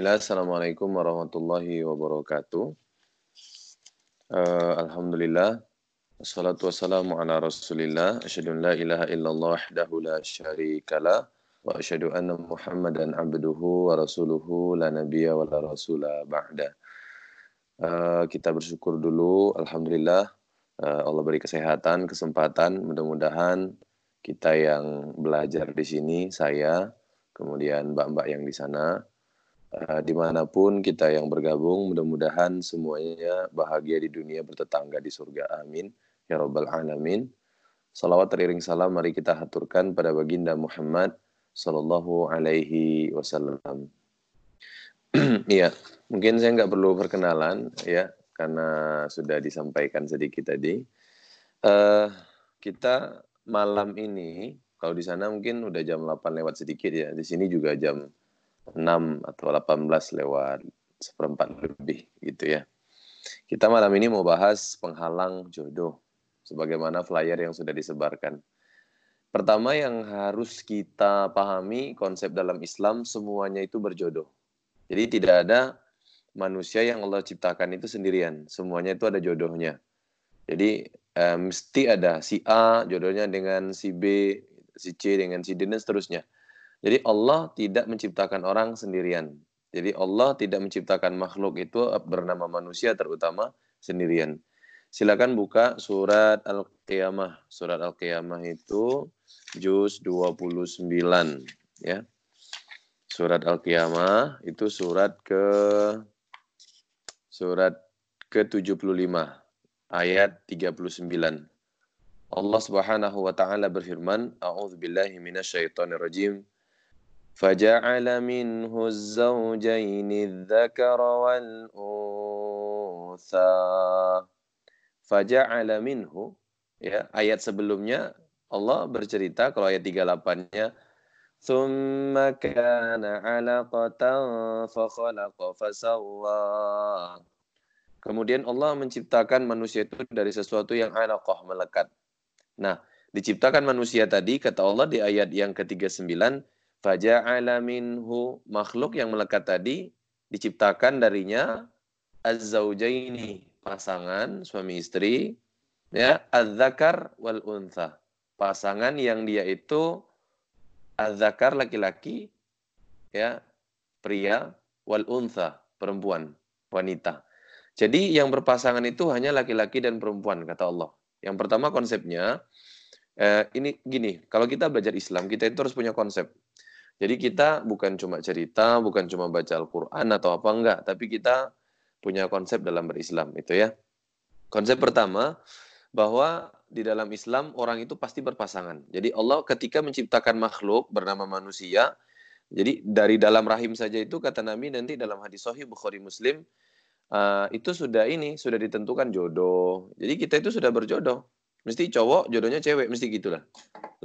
Bismillah, Assalamualaikum warahmatullahi wabarakatuh. Uh, Alhamdulillah, Assalatu wassalamu ala rasulillah, asyhadu la ilaha illallah wahdahu la syarikalah, wa asyhadu anna muhammadan abduhu wa rasuluhu la nabiyya wa la rasula ba'da. Uh, kita bersyukur dulu, Alhamdulillah, uh, Allah beri kesehatan, kesempatan, mudah-mudahan kita yang belajar di sini, saya, kemudian mbak-mbak yang di sana, uh, di mana pun kita yang bergabung, mudah-mudahan semuanya bahagia di dunia bertetangga di surga. Amin. Ya Rabbal Alamin. Salawat teriring salam mari kita haturkan pada baginda Muhammad Sallallahu Alaihi Wasallam. Iya, mungkin saya nggak perlu perkenalan ya, karena sudah disampaikan sedikit tadi. Uh, kita malam ini, kalau di sana mungkin udah jam 8 lewat sedikit ya, di sini juga jam 6 atau 18 lewat seperempat lebih gitu ya. Kita malam ini mau bahas penghalang jodoh, sebagaimana flyer yang sudah disebarkan. Pertama yang harus kita pahami konsep dalam Islam semuanya itu berjodoh. Jadi tidak ada manusia yang Allah ciptakan itu sendirian, semuanya itu ada jodohnya. Jadi eh, mesti ada si A jodohnya dengan si B, si C dengan si D dan seterusnya. Jadi Allah tidak menciptakan orang sendirian. Jadi Allah tidak menciptakan makhluk itu bernama manusia terutama sendirian. Silakan buka surat Al-Qiyamah. Surat Al-Qiyamah itu juz 29 ya. Surat Al-Qiyamah itu surat ke surat ke-75 ayat 39. Allah Subhanahu wa taala berfirman, A'udzu billahi minasyaitonir rajim. فجعل منه الزوجين الذكر والأنثى فجعل منه ya ayat sebelumnya Allah bercerita kalau ayat 38-nya ثم كان علقة فخلق فسوى Kemudian Allah menciptakan manusia itu dari sesuatu yang alaqah melekat. Nah, diciptakan manusia tadi kata Allah di ayat yang ke-39 Faja'ala minhu makhluk yang melekat tadi diciptakan darinya az-zaujaini pasangan suami istri ya az-zakar wal untha. Pasangan yang dia itu az-zakar laki-laki ya pria wal untha perempuan wanita. Jadi yang berpasangan itu hanya laki-laki dan perempuan kata Allah. Yang pertama konsepnya eh, ini gini kalau kita belajar Islam kita itu harus punya konsep jadi kita bukan cuma cerita, bukan cuma baca Al-Quran atau apa enggak, tapi kita punya konsep dalam berislam itu ya. Konsep pertama bahwa di dalam Islam orang itu pasti berpasangan. Jadi Allah ketika menciptakan makhluk bernama manusia, jadi dari dalam rahim saja itu kata Nabi nanti dalam hadis Sahih Bukhari Muslim uh, itu sudah ini sudah ditentukan jodoh. Jadi kita itu sudah berjodoh. Mesti cowok jodohnya cewek, mesti gitulah.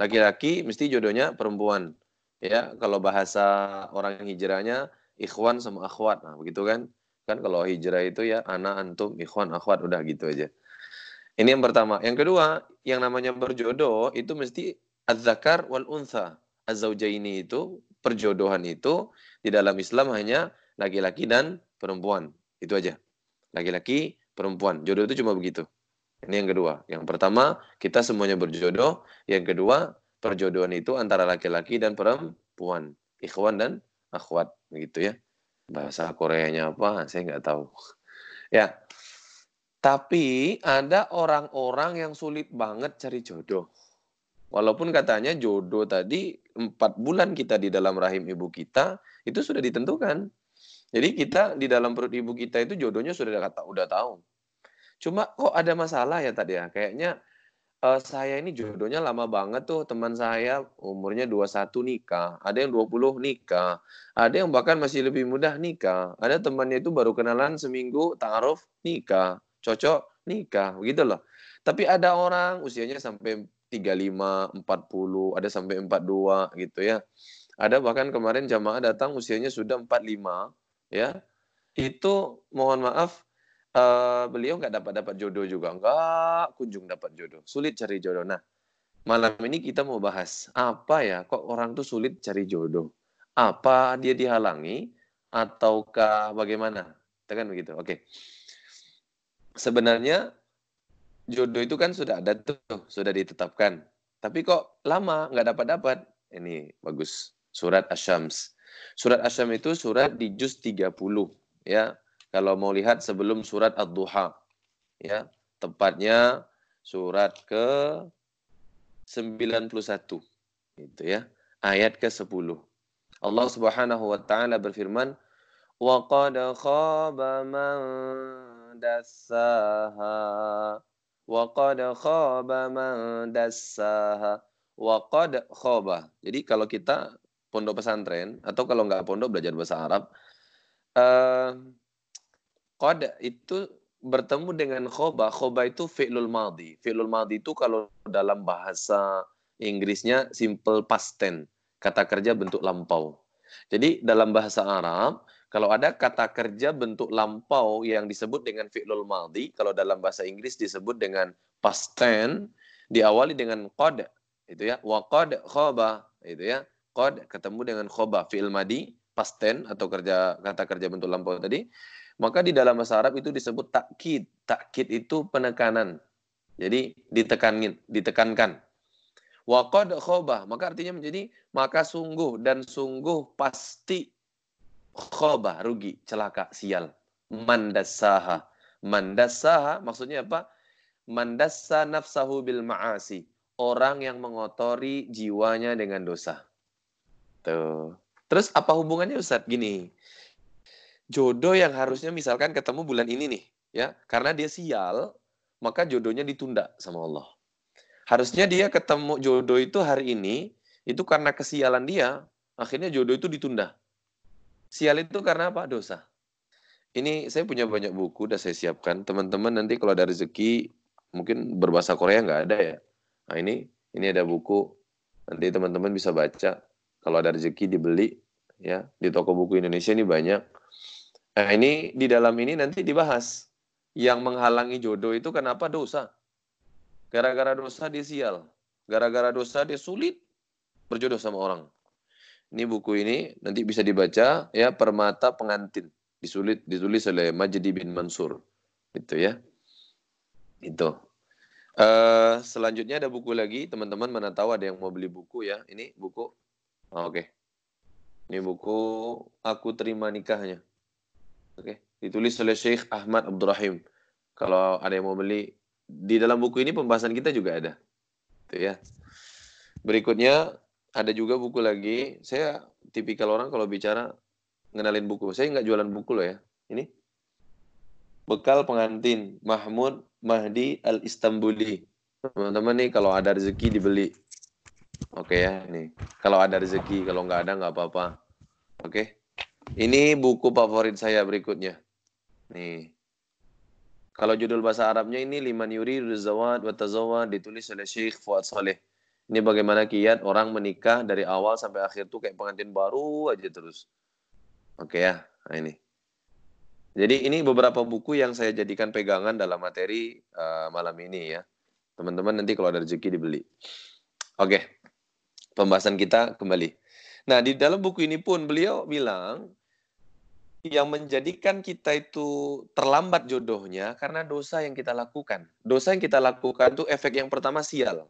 Laki-laki mesti jodohnya perempuan ya kalau bahasa orang hijrahnya ikhwan sama akhwat. Nah begitu kan? Kan kalau hijrah itu ya anak antum ikhwan akhwat udah gitu aja. Ini yang pertama. Yang kedua yang namanya berjodoh itu mesti az-zakar wal untha az-zaujaini itu perjodohan itu di dalam Islam hanya laki-laki dan perempuan. Itu aja. Laki-laki perempuan. Jodoh itu cuma begitu. Ini yang kedua. Yang pertama kita semuanya berjodoh. Yang kedua perjodohan itu antara laki-laki dan perempuan, ikhwan dan akhwat begitu ya. Bahasa Koreanya apa? Saya nggak tahu. Ya. Tapi ada orang-orang yang sulit banget cari jodoh. Walaupun katanya jodoh tadi empat bulan kita di dalam rahim ibu kita itu sudah ditentukan. Jadi kita di dalam perut ibu kita itu jodohnya sudah kata udah tahu. Cuma kok ada masalah ya tadi ya. Kayaknya uh, saya ini jodohnya lama banget tuh, teman saya umurnya 21 nikah, ada yang 20 nikah, ada yang bahkan masih lebih mudah nikah, ada temannya itu baru kenalan seminggu ta'aruf nikah, cocok nikah, begitu loh. Tapi ada orang usianya sampai 35, 40, ada sampai 42 gitu ya. Ada bahkan kemarin jamaah datang usianya sudah 45 ya. Itu mohon maaf uh, beliau nggak dapat dapat jodoh juga, nggak kunjung dapat jodoh, sulit cari jodoh. Nah, malam ini kita mau bahas apa ya, kok orang tuh sulit cari jodoh? Apa dia dihalangi? ataukah bagaimana? Kan begitu. Oke. Sebenarnya jodoh itu kan sudah ada tuh, sudah ditetapkan. Tapi kok lama nggak dapat-dapat? Ini bagus. Surat Asyams. Surat Asyam itu surat di juz 30 ya. Kalau mau lihat sebelum surat Ad-Duha ya, tepatnya surat ke 91 itu ya. Ayat ke-10. Allah Subhanahu wa taala berfirman, "Wa qad khaba man dassaha wa qad khaba man dassaha wa qad khaba." Jadi kalau kita pondok pesantren atau kalau nggak pondok belajar bahasa Arab, uh, qad itu bertemu dengan khoba. Khoba itu fi'lul madhi. Fi'lul madhi itu kalau dalam bahasa Inggrisnya simple past tense kata kerja bentuk lampau. Jadi dalam bahasa Arab, kalau ada kata kerja bentuk lampau yang disebut dengan fi'lul madhi, kalau dalam bahasa Inggris disebut dengan past tense, diawali dengan qad, itu ya, wa qad khaba, itu ya, qad ketemu dengan khoba, fi'il madhi, past tense atau kerja kata kerja bentuk lampau tadi, maka di dalam bahasa Arab itu disebut takkid. Takkid itu penekanan. Jadi ditekankan, ditekankan. Waqad khobah, maka artinya menjadi maka sungguh dan sungguh pasti khobah, rugi, celaka, sial. Mandasaha. Mandasaha maksudnya apa? Mandassa nafsahu bil ma'asi. Orang yang mengotori jiwanya dengan dosa. Tuh. Terus apa hubungannya Ustaz? Gini. Jodoh yang harusnya misalkan ketemu bulan ini nih, ya. Karena dia sial, maka jodohnya ditunda sama Allah. Harusnya dia ketemu jodoh itu hari ini, itu karena kesialan dia, akhirnya jodoh itu ditunda. Sial itu karena apa? Dosa. Ini saya punya banyak buku, udah saya siapkan. Teman-teman nanti kalau ada rezeki, mungkin berbahasa Korea nggak ada ya. Nah ini, ini ada buku. Nanti teman-teman bisa baca. Kalau ada rezeki dibeli, ya di toko buku Indonesia ini banyak. Nah ini di dalam ini nanti dibahas. Yang menghalangi jodoh itu kenapa dosa? Gara-gara dosa dia sial. Gara-gara dosa dia sulit berjodoh sama orang. Ini buku ini nanti bisa dibaca ya Permata Pengantin. Disulit ditulis oleh Majdi bin Mansur. Itu ya. Itu. Uh, selanjutnya ada buku lagi, teman-teman mana tahu ada yang mau beli buku ya. Ini buku. Oh, Oke. Okay. Ini buku Aku Terima Nikahnya. Oke, okay. ditulis oleh Syekh Ahmad Abdurrahim. Kalau ada yang mau beli, di dalam buku ini pembahasan kita juga ada. Itu ya. Berikutnya ada juga buku lagi. Saya tipikal orang kalau bicara ngenalin buku. Saya nggak jualan buku loh ya. Ini bekal pengantin Mahmud Mahdi Al Istanbuli. Teman-teman nih kalau ada rezeki dibeli. Oke ya nih. Kalau ada rezeki, kalau nggak ada nggak apa-apa. Oke. Ini buku favorit saya berikutnya. Nih. Kalau judul bahasa Arabnya ini Liman Yuri Rizawad wa ditulis oleh Syekh Fuad Saleh. Ini bagaimana kiat orang menikah dari awal sampai akhir tuh kayak pengantin baru aja terus. Oke ya, nah ini. Jadi ini beberapa buku yang saya jadikan pegangan dalam materi uh, malam ini ya. Teman-teman nanti kalau ada rezeki dibeli. Oke, pembahasan kita kembali. Nah di dalam buku ini pun beliau bilang yang menjadikan kita itu terlambat jodohnya karena dosa yang kita lakukan. Dosa yang kita lakukan itu efek yang pertama sial.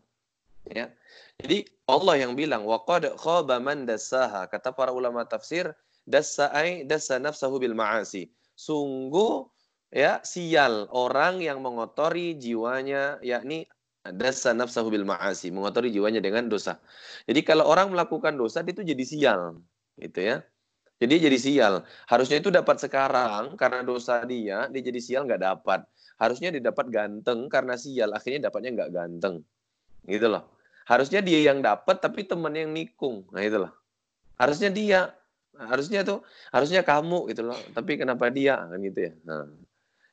Ya. Jadi Allah yang bilang waqad khaba man dassaha. Kata para ulama tafsir, dassa'ai dassa nafsahu bil ma'asi. Sungguh ya sial orang yang mengotori jiwanya yakni dassa nafsahu bil ma'asi, mengotori jiwanya dengan dosa. Jadi kalau orang melakukan dosa itu jadi sial, gitu ya. Jadi jadi sial. Harusnya itu dapat sekarang karena dosa dia, dia jadi sial nggak dapat. Harusnya didapat ganteng karena sial, akhirnya dapatnya nggak ganteng. Gitu loh. Harusnya dia yang dapat tapi temennya yang nikung. Nah itu loh. Harusnya dia, harusnya tuh, harusnya kamu gitu loh. Tapi kenapa dia kan gitu ya. Nah.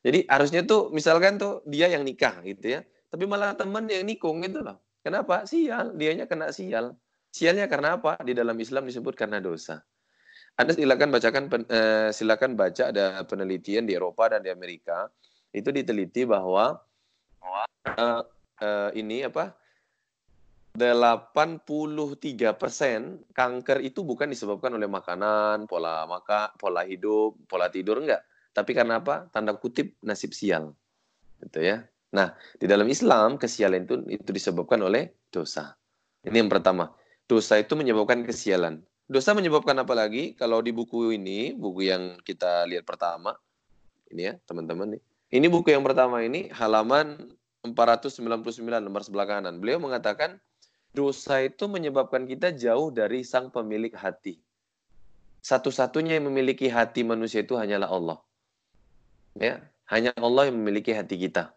Jadi harusnya tuh misalkan tuh dia yang nikah gitu ya. Tapi malah temen yang nikung gitu loh. Kenapa? Sial, dianya kena sial. Sialnya karena apa? Di dalam Islam disebut karena dosa. Anda silakan bacakan eh, silakan baca ada penelitian di Eropa dan di Amerika itu diteliti bahwa uh, uh, ini apa 83% kanker itu bukan disebabkan oleh makanan, pola maka, pola hidup, pola tidur enggak. Tapi karena apa? Tanda kutip nasib sial. Gitu ya. Nah, di dalam Islam kesialan itu itu disebabkan oleh dosa. Ini yang pertama. Dosa itu menyebabkan kesialan. Dosa menyebabkan apa lagi? Kalau di buku ini, buku yang kita lihat pertama, ini ya, teman-teman nih. Ini buku yang pertama ini halaman 499 lembar sebelah kanan. Beliau mengatakan dosa itu menyebabkan kita jauh dari sang pemilik hati. Satu-satunya yang memiliki hati manusia itu hanyalah Allah. Ya, hanya Allah yang memiliki hati kita.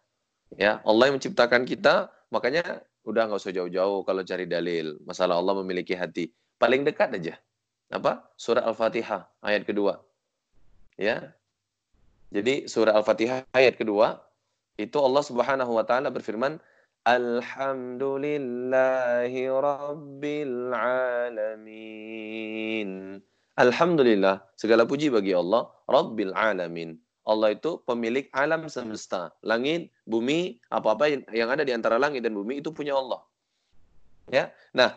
Ya, Allah yang menciptakan kita, makanya udah nggak usah jauh-jauh kalau cari dalil. Masalah Allah memiliki hati. Paling dekat aja. Apa? Surah Al-Fatihah ayat kedua. Ya. Jadi surah Al-Fatihah ayat kedua itu Allah Subhanahu wa taala berfirman, Alhamdulillahi Rabbil Alamin. Alhamdulillah, segala puji bagi Allah, Rabbil Alamin. Allah itu pemilik alam semesta. Langit, bumi, apa-apa yang ada di antara langit dan bumi itu punya Allah. Ya. Nah,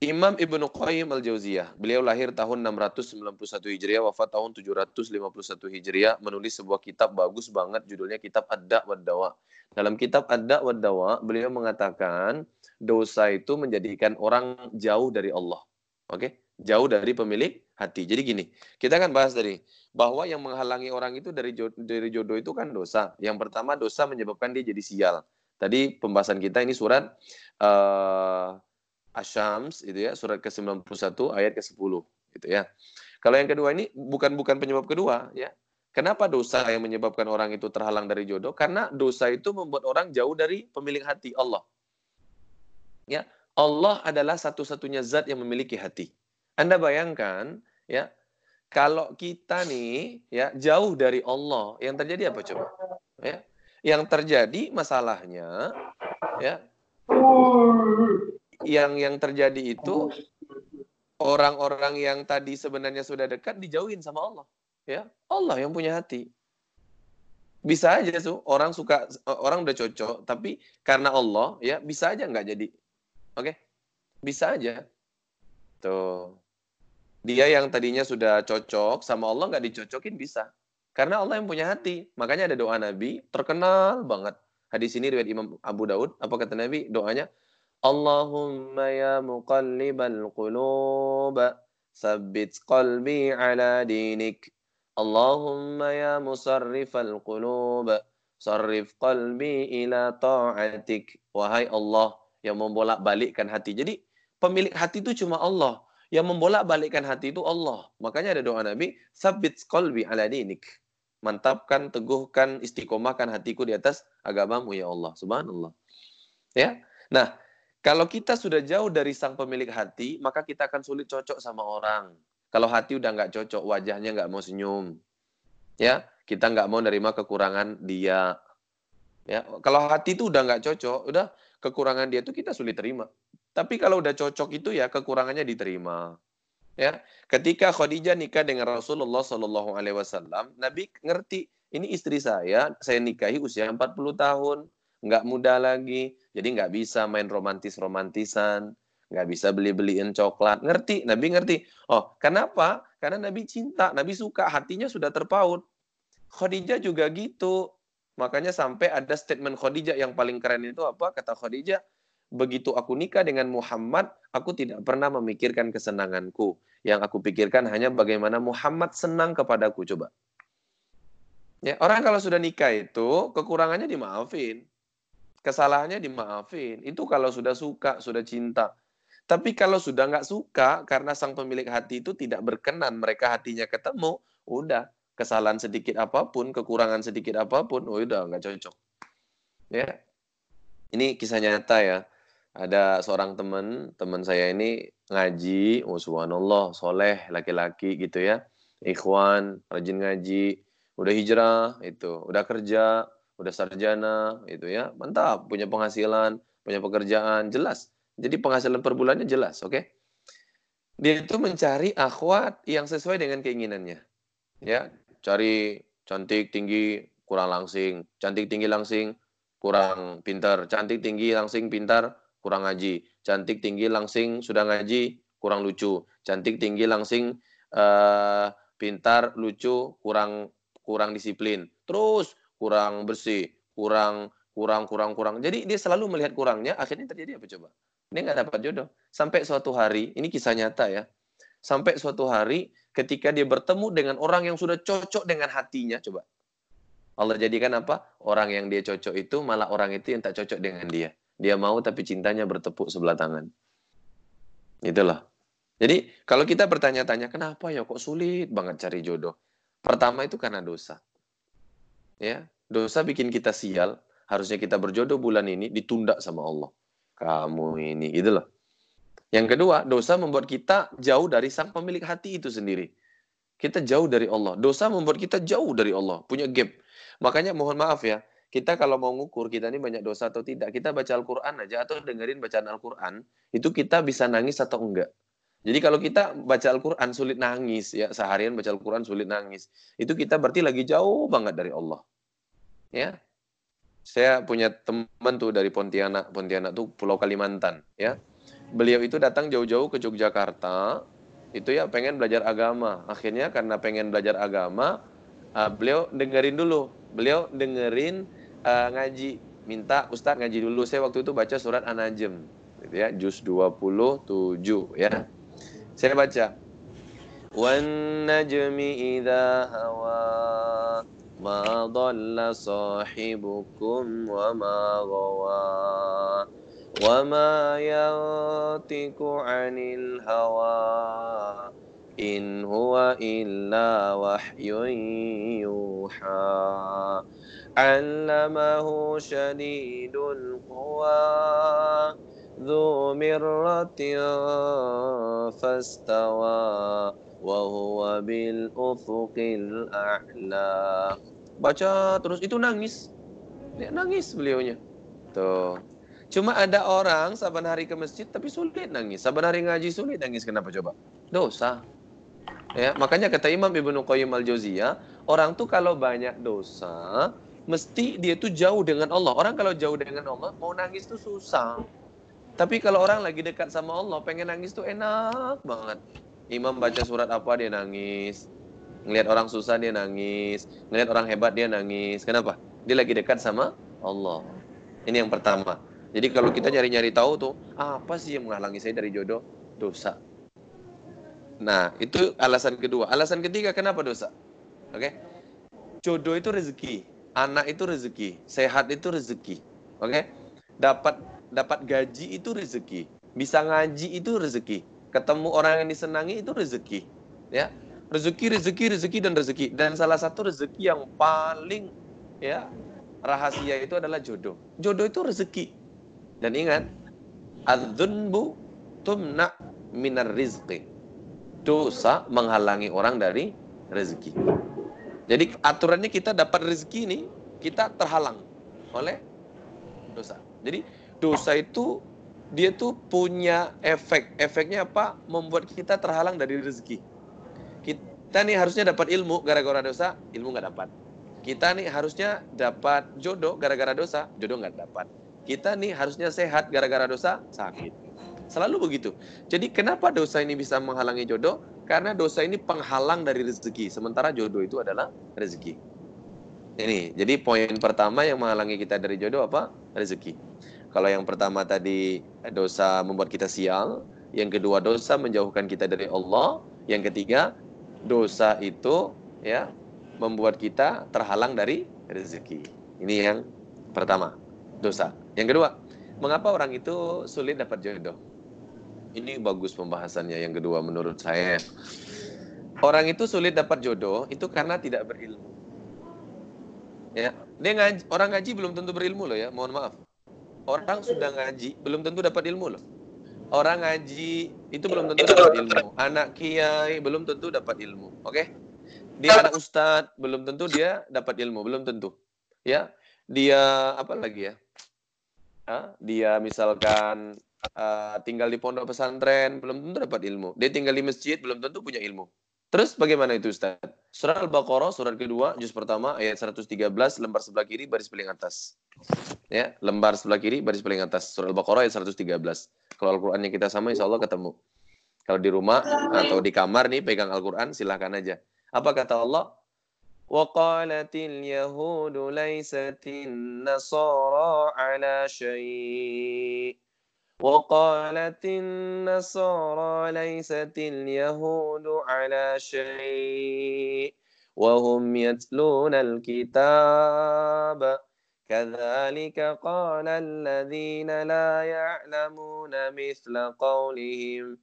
Imam Ibnu Qayyim Al-Jauziyah, beliau lahir tahun 691 Hijriah, wafat tahun 751 Hijriah, menulis sebuah kitab bagus banget judulnya Kitab Ad-Da wa Dawa. Dalam kitab Ad-Da wa Dawa, beliau mengatakan dosa itu menjadikan orang jauh dari Allah. Oke? Okay? Jauh dari pemilik hati. Jadi gini, kita kan bahas tadi bahwa yang menghalangi orang itu dari jodoh, dari jodoh itu kan dosa. Yang pertama dosa menyebabkan dia jadi sial. Tadi pembahasan kita ini surat uh, Asyams itu ya surat ke-91 ayat ke-10 gitu ya. Kalau yang kedua ini bukan bukan penyebab kedua ya. Kenapa dosa yang menyebabkan orang itu terhalang dari jodoh? Karena dosa itu membuat orang jauh dari pemilik hati Allah. Ya, Allah adalah satu-satunya zat yang memiliki hati. Anda bayangkan ya, kalau kita nih ya jauh dari Allah, yang terjadi apa coba? Ya. Yang terjadi masalahnya ya yang yang terjadi itu orang-orang yang tadi sebenarnya sudah dekat dijauhin sama Allah. Ya, Allah yang punya hati. Bisa aja tuh orang suka orang udah cocok, tapi karena Allah ya bisa aja nggak jadi. Oke, bisa aja. Tuh. Dia yang tadinya sudah cocok sama Allah nggak dicocokin bisa. Karena Allah yang punya hati. Makanya ada doa Nabi terkenal banget. Hadis ini riwayat Imam Abu Daud. Apa kata Nabi? Doanya, Allahumma ya muqallibal qulub Sabbit qalbi ala dinik. Allahumma ya musarrifal qulub Sarrif qalbi ila ta'atik. Wahai Allah yang membolak-balikkan hati. Jadi pemilik hati itu cuma Allah. Yang membolak-balikkan hati itu Allah. Makanya ada doa Nabi Sabbit qalbi ala dinik. Mantapkan, teguhkan, istiqomahkan hatiku di atas agamamu ya Allah. Subhanallah. Ya, Nah, kalau kita sudah jauh dari sang pemilik hati, maka kita akan sulit cocok sama orang. Kalau hati udah nggak cocok, wajahnya nggak mau senyum, ya kita nggak mau nerima kekurangan dia. Ya, kalau hati itu udah nggak cocok, udah kekurangan dia itu kita sulit terima. Tapi kalau udah cocok itu ya kekurangannya diterima. Ya, ketika Khadijah nikah dengan Rasulullah Shallallahu Alaihi Wasallam, Nabi ngerti ini istri saya, saya nikahi usia 40 tahun nggak muda lagi, jadi nggak bisa main romantis-romantisan, nggak bisa beli-beliin coklat. Ngerti, Nabi ngerti. Oh, kenapa? Karena Nabi cinta, Nabi suka, hatinya sudah terpaut. Khadijah juga gitu. Makanya sampai ada statement Khadijah yang paling keren itu apa? Kata Khadijah, begitu aku nikah dengan Muhammad, aku tidak pernah memikirkan kesenanganku. Yang aku pikirkan hanya bagaimana Muhammad senang kepadaku. Coba. Ya, orang kalau sudah nikah itu kekurangannya dimaafin kesalahannya dimaafin. Itu kalau sudah suka, sudah cinta. Tapi kalau sudah nggak suka, karena sang pemilik hati itu tidak berkenan, mereka hatinya ketemu, udah kesalahan sedikit apa pun, kekurangan sedikit apa pun, oh udah nggak cocok. Ya, ini kisah nyata ya. Ada seorang teman, teman saya ini ngaji, oh subhanallah, soleh, laki-laki gitu ya. Ikhwan, rajin ngaji, udah hijrah, itu, udah kerja, udah sarjana itu ya mantap punya penghasilan punya pekerjaan jelas jadi penghasilan per bulannya jelas oke okay? dia itu mencari akhwat yang sesuai dengan keinginannya ya cari cantik tinggi kurang langsing cantik tinggi langsing kurang pintar cantik tinggi langsing pintar kurang ngaji Cantik, tinggi, langsing, sudah ngaji, kurang lucu. Cantik, tinggi, langsing, uh, pintar, lucu, kurang kurang disiplin. Terus kurang bersih, kurang kurang kurang kurang. Jadi dia selalu melihat kurangnya, akhirnya terjadi apa coba? Dia nggak dapat jodoh. Sampai suatu hari, ini kisah nyata ya. Sampai suatu hari ketika dia bertemu dengan orang yang sudah cocok dengan hatinya, coba. Allah jadikan apa? Orang yang dia cocok itu malah orang itu yang tak cocok dengan dia. Dia mau tapi cintanya bertepuk sebelah tangan. Itulah. Jadi kalau kita bertanya-tanya kenapa ya kok sulit banget cari jodoh? Pertama itu karena dosa. Ya, dosa bikin kita sial. Harusnya kita berjodoh bulan ini ditunda sama Allah. Kamu ini, gitu loh. Yang kedua, dosa membuat kita jauh dari sang pemilik hati itu sendiri. Kita jauh dari Allah. Dosa membuat kita jauh dari Allah, punya gap. Makanya mohon maaf ya, kita kalau mau ngukur kita ini banyak dosa atau tidak, kita baca Al-Quran aja atau dengerin bacaan Al-Quran, itu kita bisa nangis atau enggak. Jadi kalau kita baca Al-Quran sulit nangis, ya. Seharian baca Al-Quran sulit nangis, itu kita berarti lagi jauh banget dari Allah. Ya, saya punya teman tuh dari Pontianak, Pontianak tuh Pulau Kalimantan, ya. Beliau itu datang jauh-jauh ke Yogyakarta, itu ya pengen belajar agama. Akhirnya karena pengen belajar agama, uh, beliau dengerin dulu. Beliau dengerin uh, ngaji. Minta Ustadz ngaji dulu. Saya waktu itu baca surat An-Najm gitu ya. Juz 27 ya saya baca wan najmi idza hawa ma dhalla sahibukum wa ma ghawa wa ma yantiqu 'anil hawa إن هو إلا وحي يوحى علمه شديد القوى ذو مرة فاستوى وهو بالأفق الأعلى baca terus itu nangis dia nangis beliaunya tuh cuma ada orang saban hari ke masjid tapi sulit nangis saban hari ngaji sulit nangis kenapa coba dosa Ya, makanya kata Imam Ibnu Qayyim al-Jauziyah, orang tuh kalau banyak dosa, mesti dia tuh jauh dengan Allah. Orang kalau jauh dengan Allah, mau nangis tuh susah. Tapi kalau orang lagi dekat sama Allah, pengen nangis tuh enak banget. Imam baca surat apa dia nangis. Ngelihat orang susah dia nangis. Ngelihat orang hebat dia nangis. Kenapa? Dia lagi dekat sama Allah. Ini yang pertama. Jadi kalau kita nyari-nyari tahu tuh, apa sih yang menghalangi saya dari jodoh? Dosa. Nah, itu alasan kedua. Alasan ketiga kenapa dosa? Oke. Okay? Jodoh itu rezeki, anak itu rezeki, sehat itu rezeki. Oke? Okay? Dapat dapat gaji itu rezeki, bisa ngaji itu rezeki, ketemu orang yang disenangi itu rezeki. Ya. Rezeki, rezeki, rezeki dan rezeki. Dan salah satu rezeki yang paling ya rahasia itu adalah jodoh. Jodoh itu rezeki. Dan ingat, adzunbu tumna minar rizqi dosa menghalangi orang dari rezeki. Jadi aturannya kita dapat rezeki ini kita terhalang oleh dosa. Jadi dosa itu dia tuh punya efek. Efeknya apa? Membuat kita terhalang dari rezeki. Kita nih harusnya dapat ilmu gara-gara dosa, ilmu nggak dapat. Kita nih harusnya dapat jodoh gara-gara dosa, jodoh nggak dapat. Kita nih harusnya sehat gara-gara dosa, sakit. Selalu begitu. Jadi kenapa dosa ini bisa menghalangi jodoh? Karena dosa ini penghalang dari rezeki. Sementara jodoh itu adalah rezeki. Ini, jadi poin pertama yang menghalangi kita dari jodoh apa? Rezeki. Kalau yang pertama tadi dosa membuat kita sial, yang kedua dosa menjauhkan kita dari Allah, yang ketiga dosa itu ya membuat kita terhalang dari rezeki. Ini yang pertama, dosa. Yang kedua, mengapa orang itu sulit dapat jodoh? Ini bagus pembahasannya yang kedua menurut saya. Orang itu sulit dapat jodoh itu karena tidak berilmu. Ya, dia ngaji, orang ngaji belum tentu berilmu loh ya, mohon maaf. Orang sudah ngaji belum tentu dapat ilmu loh. Orang ngaji itu belum tentu dapat ilmu. Anak kiai belum tentu dapat ilmu. Oke? Okay? Dia anak ustadz belum tentu dia dapat ilmu, belum tentu. Ya, dia apa lagi ya? Dia misalkan uh, tinggal di pondok pesantren belum tentu dapat ilmu. Dia tinggal di masjid belum tentu punya ilmu. Terus bagaimana itu Ustaz? Surah Al-Baqarah surat kedua juz pertama ayat 113 lembar sebelah kiri baris paling atas. Ya, lembar sebelah kiri baris paling atas. Surah Al-Baqarah ayat 113. Kalau Al-Qur'annya kita sama insya Allah ketemu. Kalau di rumah atau di kamar nih pegang Al-Qur'an silahkan aja. Apa kata Allah? وقالت اليهود ليست النصارى على شيء وقالت النصارى ليست اليهود على شيء وهم يتلون الكتاب. كذلك قال الذين لا يعلمون مثل قولهم.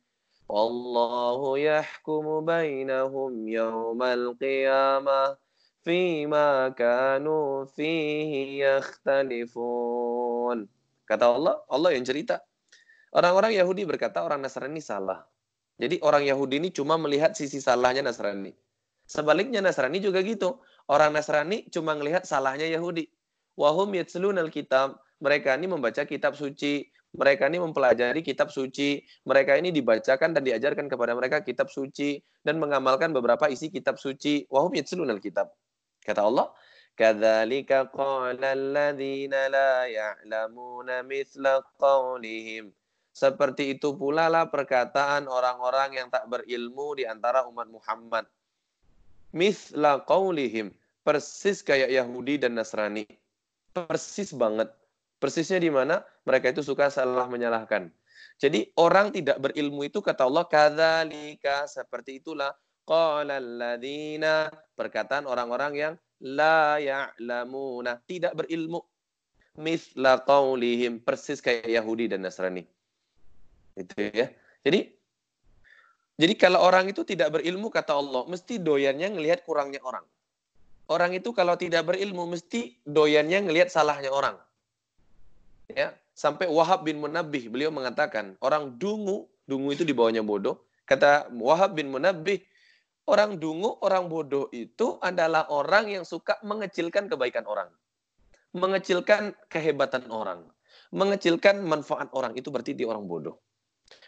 والله يحكم بينهم يوم القيامة فيما كانوا فيه يختلفون. kata Allah Allah yang cerita. Orang-orang Yahudi berkata orang Nasrani salah. Jadi orang Yahudi ini cuma melihat sisi salahnya Nasrani. Sebaliknya Nasrani juga gitu. Orang Nasrani cuma melihat salahnya Yahudi. Wahum yatslun kitab mereka ini membaca kitab suci. Mereka ini mempelajari kitab suci. Mereka ini dibacakan dan diajarkan kepada mereka kitab suci dan mengamalkan beberapa isi kitab suci. Wahum yatslun kitab Kata Allah, "Kadzalika qala alladziina la ya'lamuna mithla qawlihim." Seperti itu pula lah perkataan orang-orang yang tak berilmu di antara umat Muhammad. Mithla qawlihim. Persis kayak Yahudi dan Nasrani. Persis banget. Persisnya di mana? Mereka itu suka salah menyalahkan. Jadi orang tidak berilmu itu kata Allah kadzalika seperti itulah qala perkataan orang-orang yang la ya'lamuna tidak berilmu misla qaulihim persis kayak Yahudi dan Nasrani. Itu ya. Jadi jadi kalau orang itu tidak berilmu kata Allah, mesti doyannya ngelihat kurangnya orang. Orang itu kalau tidak berilmu mesti doyannya ngelihat salahnya orang. Ya, sampai Wahab bin Munabbih beliau mengatakan, orang dungu, dungu itu di bawahnya bodoh. Kata Wahab bin Munabbih, orang dungu, orang bodoh itu adalah orang yang suka mengecilkan kebaikan orang. Mengecilkan kehebatan orang. Mengecilkan manfaat orang. Itu berarti dia orang bodoh.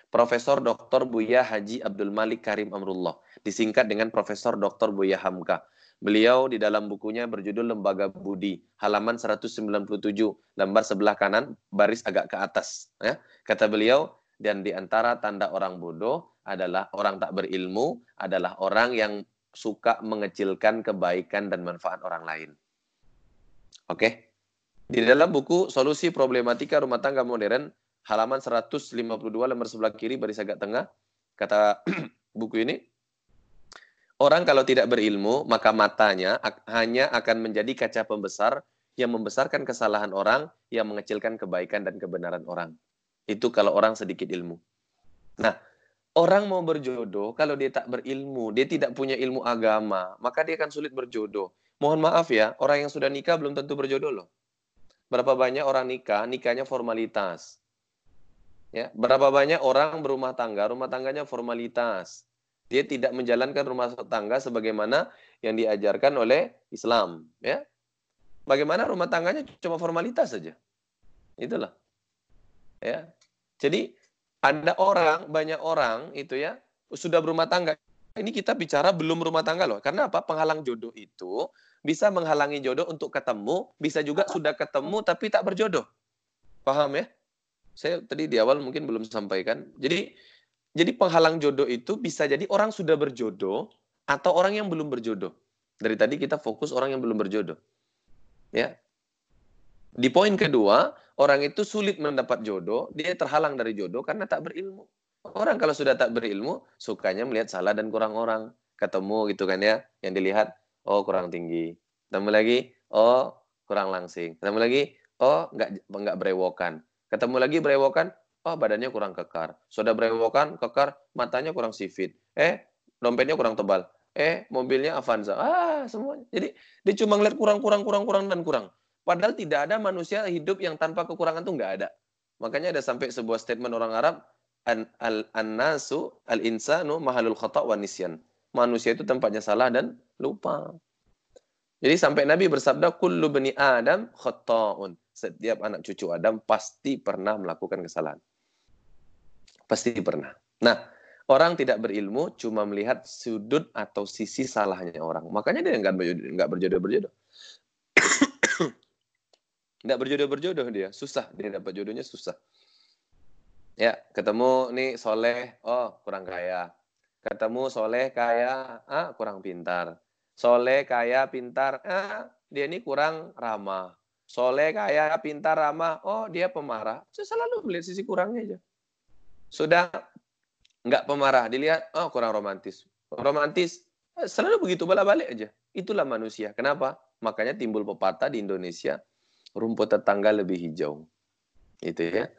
Profesor Dr. Buya Haji Abdul Malik Karim Amrullah. Disingkat dengan Profesor Dr. Buya Hamka. Beliau di dalam bukunya berjudul Lembaga Budi, halaman 197, lembar sebelah kanan, baris agak ke atas. Ya. Kata beliau, dan di antara tanda orang bodoh adalah orang tak berilmu, adalah orang yang suka mengecilkan kebaikan dan manfaat orang lain. Oke? Di dalam buku Solusi Problematika Rumah Tangga Modern, halaman 152 lembar sebelah kiri baris agak tengah, kata buku ini, Orang kalau tidak berilmu, maka matanya hanya akan menjadi kaca pembesar yang membesarkan kesalahan orang, yang mengecilkan kebaikan dan kebenaran orang. Itu kalau orang sedikit ilmu. Nah, orang mau berjodoh, kalau dia tak berilmu, dia tidak punya ilmu agama, maka dia akan sulit berjodoh. Mohon maaf ya, orang yang sudah nikah belum tentu berjodoh loh. Berapa banyak orang nikah, nikahnya formalitas. Ya, berapa banyak orang berumah tangga, rumah tangganya formalitas. Dia tidak menjalankan rumah tangga sebagaimana yang diajarkan oleh Islam, ya. Bagaimana rumah tangganya cuma formalitas saja. Itulah. Ya. Jadi ada orang, banyak orang itu ya, sudah berumah tangga. Ini kita bicara belum rumah tangga loh. Karena apa? Penghalang jodoh itu bisa menghalangi jodoh untuk ketemu, bisa juga sudah ketemu tapi tak berjodoh. Paham ya? Saya tadi di awal mungkin belum sampaikan. Jadi jadi penghalang jodoh itu bisa jadi orang sudah berjodoh atau orang yang belum berjodoh. Dari tadi kita fokus orang yang belum berjodoh. Ya. Di poin kedua, orang itu sulit mendapat jodoh, dia terhalang dari jodoh karena tak berilmu. Orang kalau sudah tak berilmu, sukanya melihat salah dan kurang orang. Ketemu gitu kan ya, yang dilihat, oh kurang tinggi. Ketemu lagi, oh kurang langsing. Ketemu lagi, oh nggak nggak berewokan. Ketemu lagi berewokan, oh badannya kurang kekar. Sudah berewokan, kekar, matanya kurang sifit. Eh, dompetnya kurang tebal. Eh, mobilnya Avanza. Ah, semuanya. Jadi dia cuma ngeliat kurang, kurang, kurang, kurang, dan kurang. Padahal tidak ada manusia hidup yang tanpa kekurangan itu nggak ada. Makanya ada sampai sebuah statement orang Arab, an al al insanu mahalul khata wa nisyan. Manusia itu tempatnya salah dan lupa. Jadi sampai Nabi bersabda, kullu bani Adam khata'un. Setiap anak cucu Adam pasti pernah melakukan kesalahan. Pasti pernah. Nah, orang tidak berilmu cuma melihat sudut atau sisi salahnya orang. Makanya dia nggak nggak berjodoh-berjodoh. nggak berjodoh-berjodoh dia. Susah. Dia dapat jodohnya susah. Ya, ketemu nih soleh, oh kurang kaya. Ketemu soleh kaya, ah kurang pintar. Soleh kaya pintar, ah dia ini kurang ramah. Soleh kaya pintar ramah, oh dia pemarah. Saya selalu melihat sisi kurangnya aja. Sudah nggak pemarah, dilihat, oh kurang romantis. Romantis, eh, selalu begitu balik-balik aja. Itulah manusia. Kenapa? Makanya timbul pepatah di Indonesia, rumput tetangga lebih hijau. Itu ya.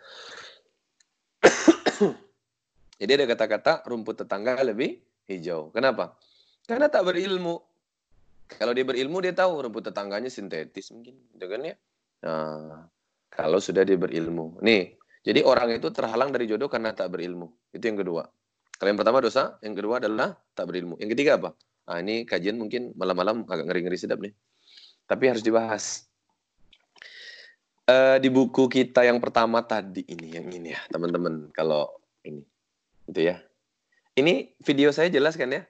Jadi ada kata-kata rumput tetangga lebih hijau. Kenapa? Karena tak berilmu. Kalau dia berilmu dia tahu rumput tetangganya sintetis mungkin, gitu kan ya. Nah, kalau sudah dia berilmu. Nih, jadi orang itu terhalang dari jodoh karena tak berilmu. Itu yang kedua. Kalau yang pertama dosa, yang kedua adalah tak berilmu. Yang ketiga apa? Ah, ini kajian mungkin malam-malam agak ngeri-ngeri sedap nih. Tapi harus dibahas. Uh, di buku kita yang pertama tadi ini yang ini ya teman-teman kalau ini itu ya ini video saya jelas kan ya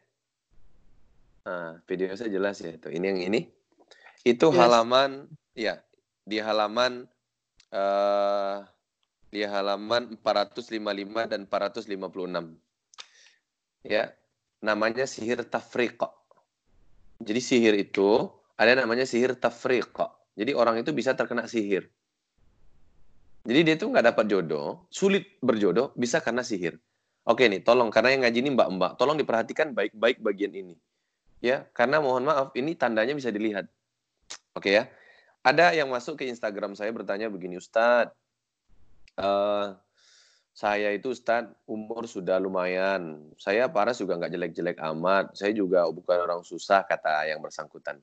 nah, video saya jelas ya itu ini yang ini itu yes. halaman ya di halaman uh, di halaman 455 dan 456 ya namanya sihir tafriq jadi sihir itu ada namanya sihir tafriq jadi orang itu bisa terkena sihir jadi dia tuh nggak dapat jodoh, sulit berjodoh, bisa karena sihir. Oke nih, tolong karena yang ngaji ini mbak-mbak, tolong diperhatikan baik-baik bagian ini. Ya, karena mohon maaf, ini tandanya bisa dilihat. Oke ya. Ada yang masuk ke Instagram saya bertanya begini, Ustadz, uh, saya itu Ustadz umur sudah lumayan. Saya paras juga nggak jelek-jelek amat. Saya juga bukan orang susah, kata yang bersangkutan.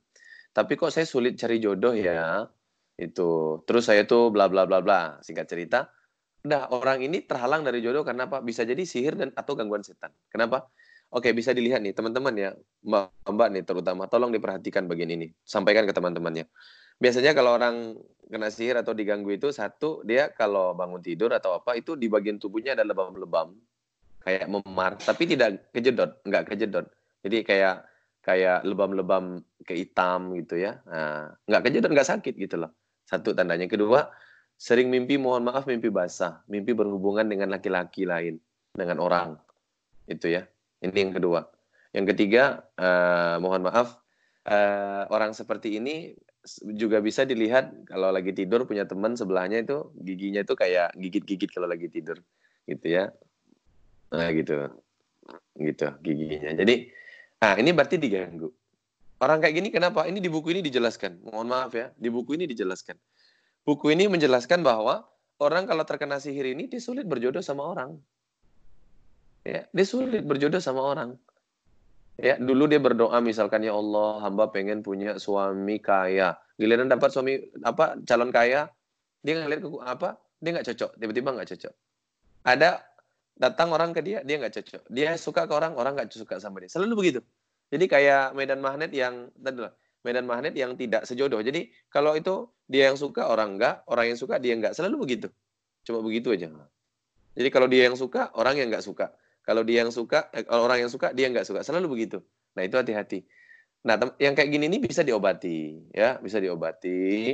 Tapi kok saya sulit cari jodoh ya? itu terus saya tuh bla bla bla bla singkat cerita udah orang ini terhalang dari jodoh karena apa bisa jadi sihir dan atau gangguan setan kenapa oke bisa dilihat nih teman-teman ya mbak mbak nih terutama tolong diperhatikan bagian ini sampaikan ke teman-temannya biasanya kalau orang kena sihir atau diganggu itu satu dia kalau bangun tidur atau apa itu di bagian tubuhnya ada lebam-lebam kayak memar tapi tidak kejedot nggak kejedot jadi kayak kayak lebam-lebam ke hitam gitu ya nah, nggak kejedot nggak sakit gitu loh satu tandanya. Kedua, sering mimpi mohon maaf mimpi basah, mimpi berhubungan dengan laki-laki lain, dengan orang. Itu ya. Ini yang kedua. Yang ketiga, uh, mohon maaf, uh, orang seperti ini juga bisa dilihat kalau lagi tidur punya teman sebelahnya itu giginya itu kayak gigit-gigit kalau lagi tidur gitu ya nah gitu gitu giginya jadi nah ini berarti diganggu Orang kayak gini kenapa? Ini di buku ini dijelaskan. Mohon maaf ya, di buku ini dijelaskan. Buku ini menjelaskan bahwa orang kalau terkena sihir ini dia sulit berjodoh sama orang. Ya, dia sulit berjodoh sama orang. Ya, dulu dia berdoa misalkan ya Allah, hamba pengen punya suami kaya. Giliran dapat suami apa calon kaya, dia ngeliat ke apa? Dia nggak cocok, tiba-tiba nggak cocok. Ada datang orang ke dia, dia nggak cocok. Dia suka ke orang, orang nggak suka sama dia. Selalu begitu. Jadi kayak medan magnet yang tadi medan magnet yang tidak sejodoh. Jadi kalau itu dia yang suka orang enggak, orang yang suka dia enggak. Selalu begitu. Cuma begitu aja. Jadi kalau dia yang suka, orang yang enggak suka. Kalau dia yang suka, eh, orang yang suka, dia enggak suka. Selalu begitu. Nah itu hati-hati. Nah yang kayak gini ini bisa diobati, ya bisa diobati.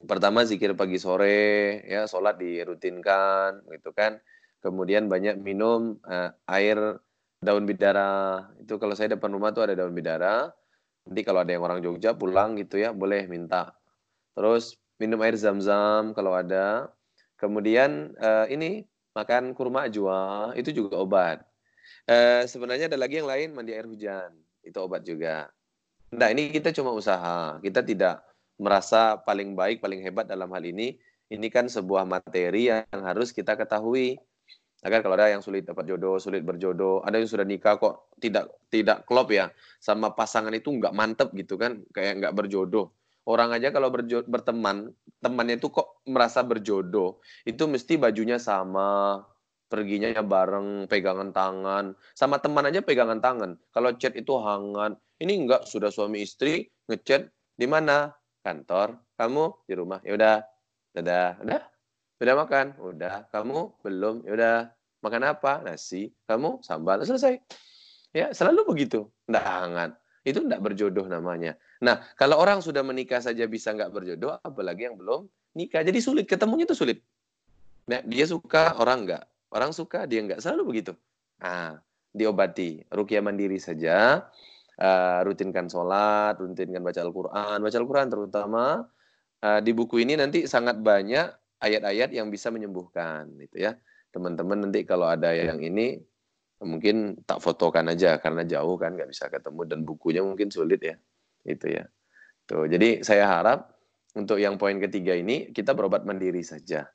Pertama zikir pagi sore, ya sholat dirutinkan, gitu kan. Kemudian banyak minum uh, air daun bidara. Itu kalau saya depan rumah tuh ada daun bidara. Nanti kalau ada yang orang Jogja pulang gitu ya, boleh minta. Terus minum air zam-zam kalau ada. Kemudian uh, ini makan kurma ajwa, itu juga obat. Uh, sebenarnya ada lagi yang lain mandi air hujan, itu obat juga. Nah ini kita cuma usaha, kita tidak merasa paling baik, paling hebat dalam hal ini. Ini kan sebuah materi yang harus kita ketahui agar kalau ada yang sulit dapat jodoh, sulit berjodoh, ada yang sudah nikah kok tidak tidak klop ya sama pasangan itu nggak mantep gitu kan, kayak nggak berjodoh. Orang aja kalau berteman, temannya itu kok merasa berjodoh, itu mesti bajunya sama, perginya ya bareng, pegangan tangan, sama teman aja pegangan tangan. Kalau chat itu hangat, ini enggak sudah suami istri ngechat di mana? Kantor, kamu di rumah. Ya udah, dadah, udah, udah makan? Udah. Kamu belum? Ya udah. Makan apa? Nasi. Kamu sambal. Selesai. Ya, selalu begitu. Nggak hangat. Itu nggak berjodoh namanya. Nah, kalau orang sudah menikah saja bisa nggak berjodoh, apalagi yang belum nikah. Jadi sulit. Ketemunya itu sulit. Nah, dia suka, orang enggak. Orang suka, dia enggak. Selalu begitu. Nah, diobati. Rukia mandiri saja. Uh, rutinkan sholat, rutinkan baca Al-Quran. Baca Al-Quran terutama. Uh, di buku ini nanti sangat banyak ayat-ayat yang bisa menyembuhkan. Gitu ya. Teman-teman nanti kalau ada yang ini, mungkin tak fotokan aja karena jauh kan nggak bisa ketemu dan bukunya mungkin sulit ya. Itu ya. Tuh jadi saya harap untuk yang poin ketiga ini kita berobat mandiri saja.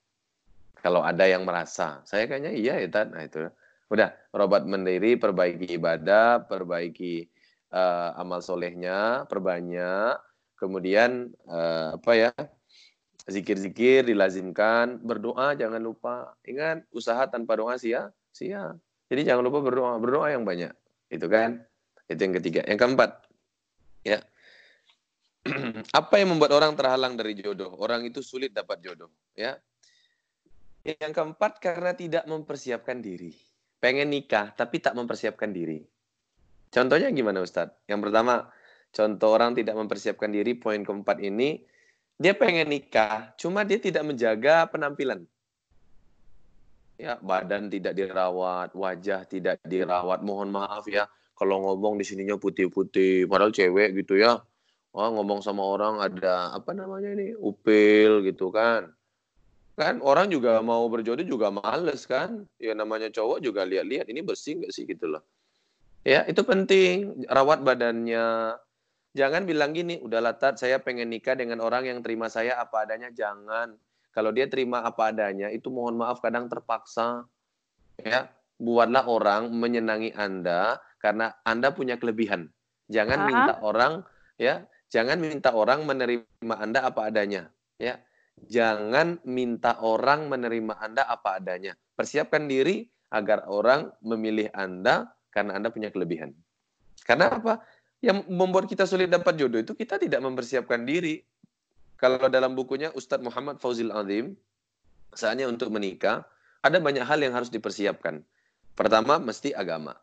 Kalau ada yang merasa saya kayaknya iya ya nah itu. Udah berobat mandiri perbaiki ibadah perbaiki uh, amal solehnya perbanyak. Kemudian uh, apa ya zikir-zikir dilazimkan berdoa jangan lupa. Ingat usaha tanpa doa sia sia jadi jangan lupa berdoa, berdoa yang banyak. Itu kan? Itu yang ketiga. Yang keempat, ya. Apa yang membuat orang terhalang dari jodoh? Orang itu sulit dapat jodoh, ya. Yang keempat karena tidak mempersiapkan diri. Pengen nikah tapi tak mempersiapkan diri. Contohnya gimana Ustadz? Yang pertama, contoh orang tidak mempersiapkan diri, poin keempat ini, dia pengen nikah, cuma dia tidak menjaga penampilan ya badan tidak dirawat, wajah tidak dirawat. Mohon maaf ya kalau ngomong di sininya putih-putih, padahal cewek gitu ya. Wah, ngomong sama orang ada apa namanya ini? upil gitu kan. Kan orang juga mau berjodoh juga males kan. Ya namanya cowok juga lihat-lihat ini bersih nggak sih gitu loh. Ya, itu penting rawat badannya. Jangan bilang gini, udah latat saya pengen nikah dengan orang yang terima saya apa adanya, jangan kalau dia terima apa adanya, itu mohon maaf kadang terpaksa. Ya, buatlah orang menyenangi Anda karena Anda punya kelebihan. Jangan minta orang ya, jangan minta orang menerima Anda apa adanya, ya. Jangan minta orang menerima Anda apa adanya. Persiapkan diri agar orang memilih Anda karena Anda punya kelebihan. Karena apa? Yang membuat kita sulit dapat jodoh itu kita tidak mempersiapkan diri. Kalau dalam bukunya Ustadz Muhammad Fauzil Azim, saatnya untuk menikah, ada banyak hal yang harus dipersiapkan. Pertama, mesti agama.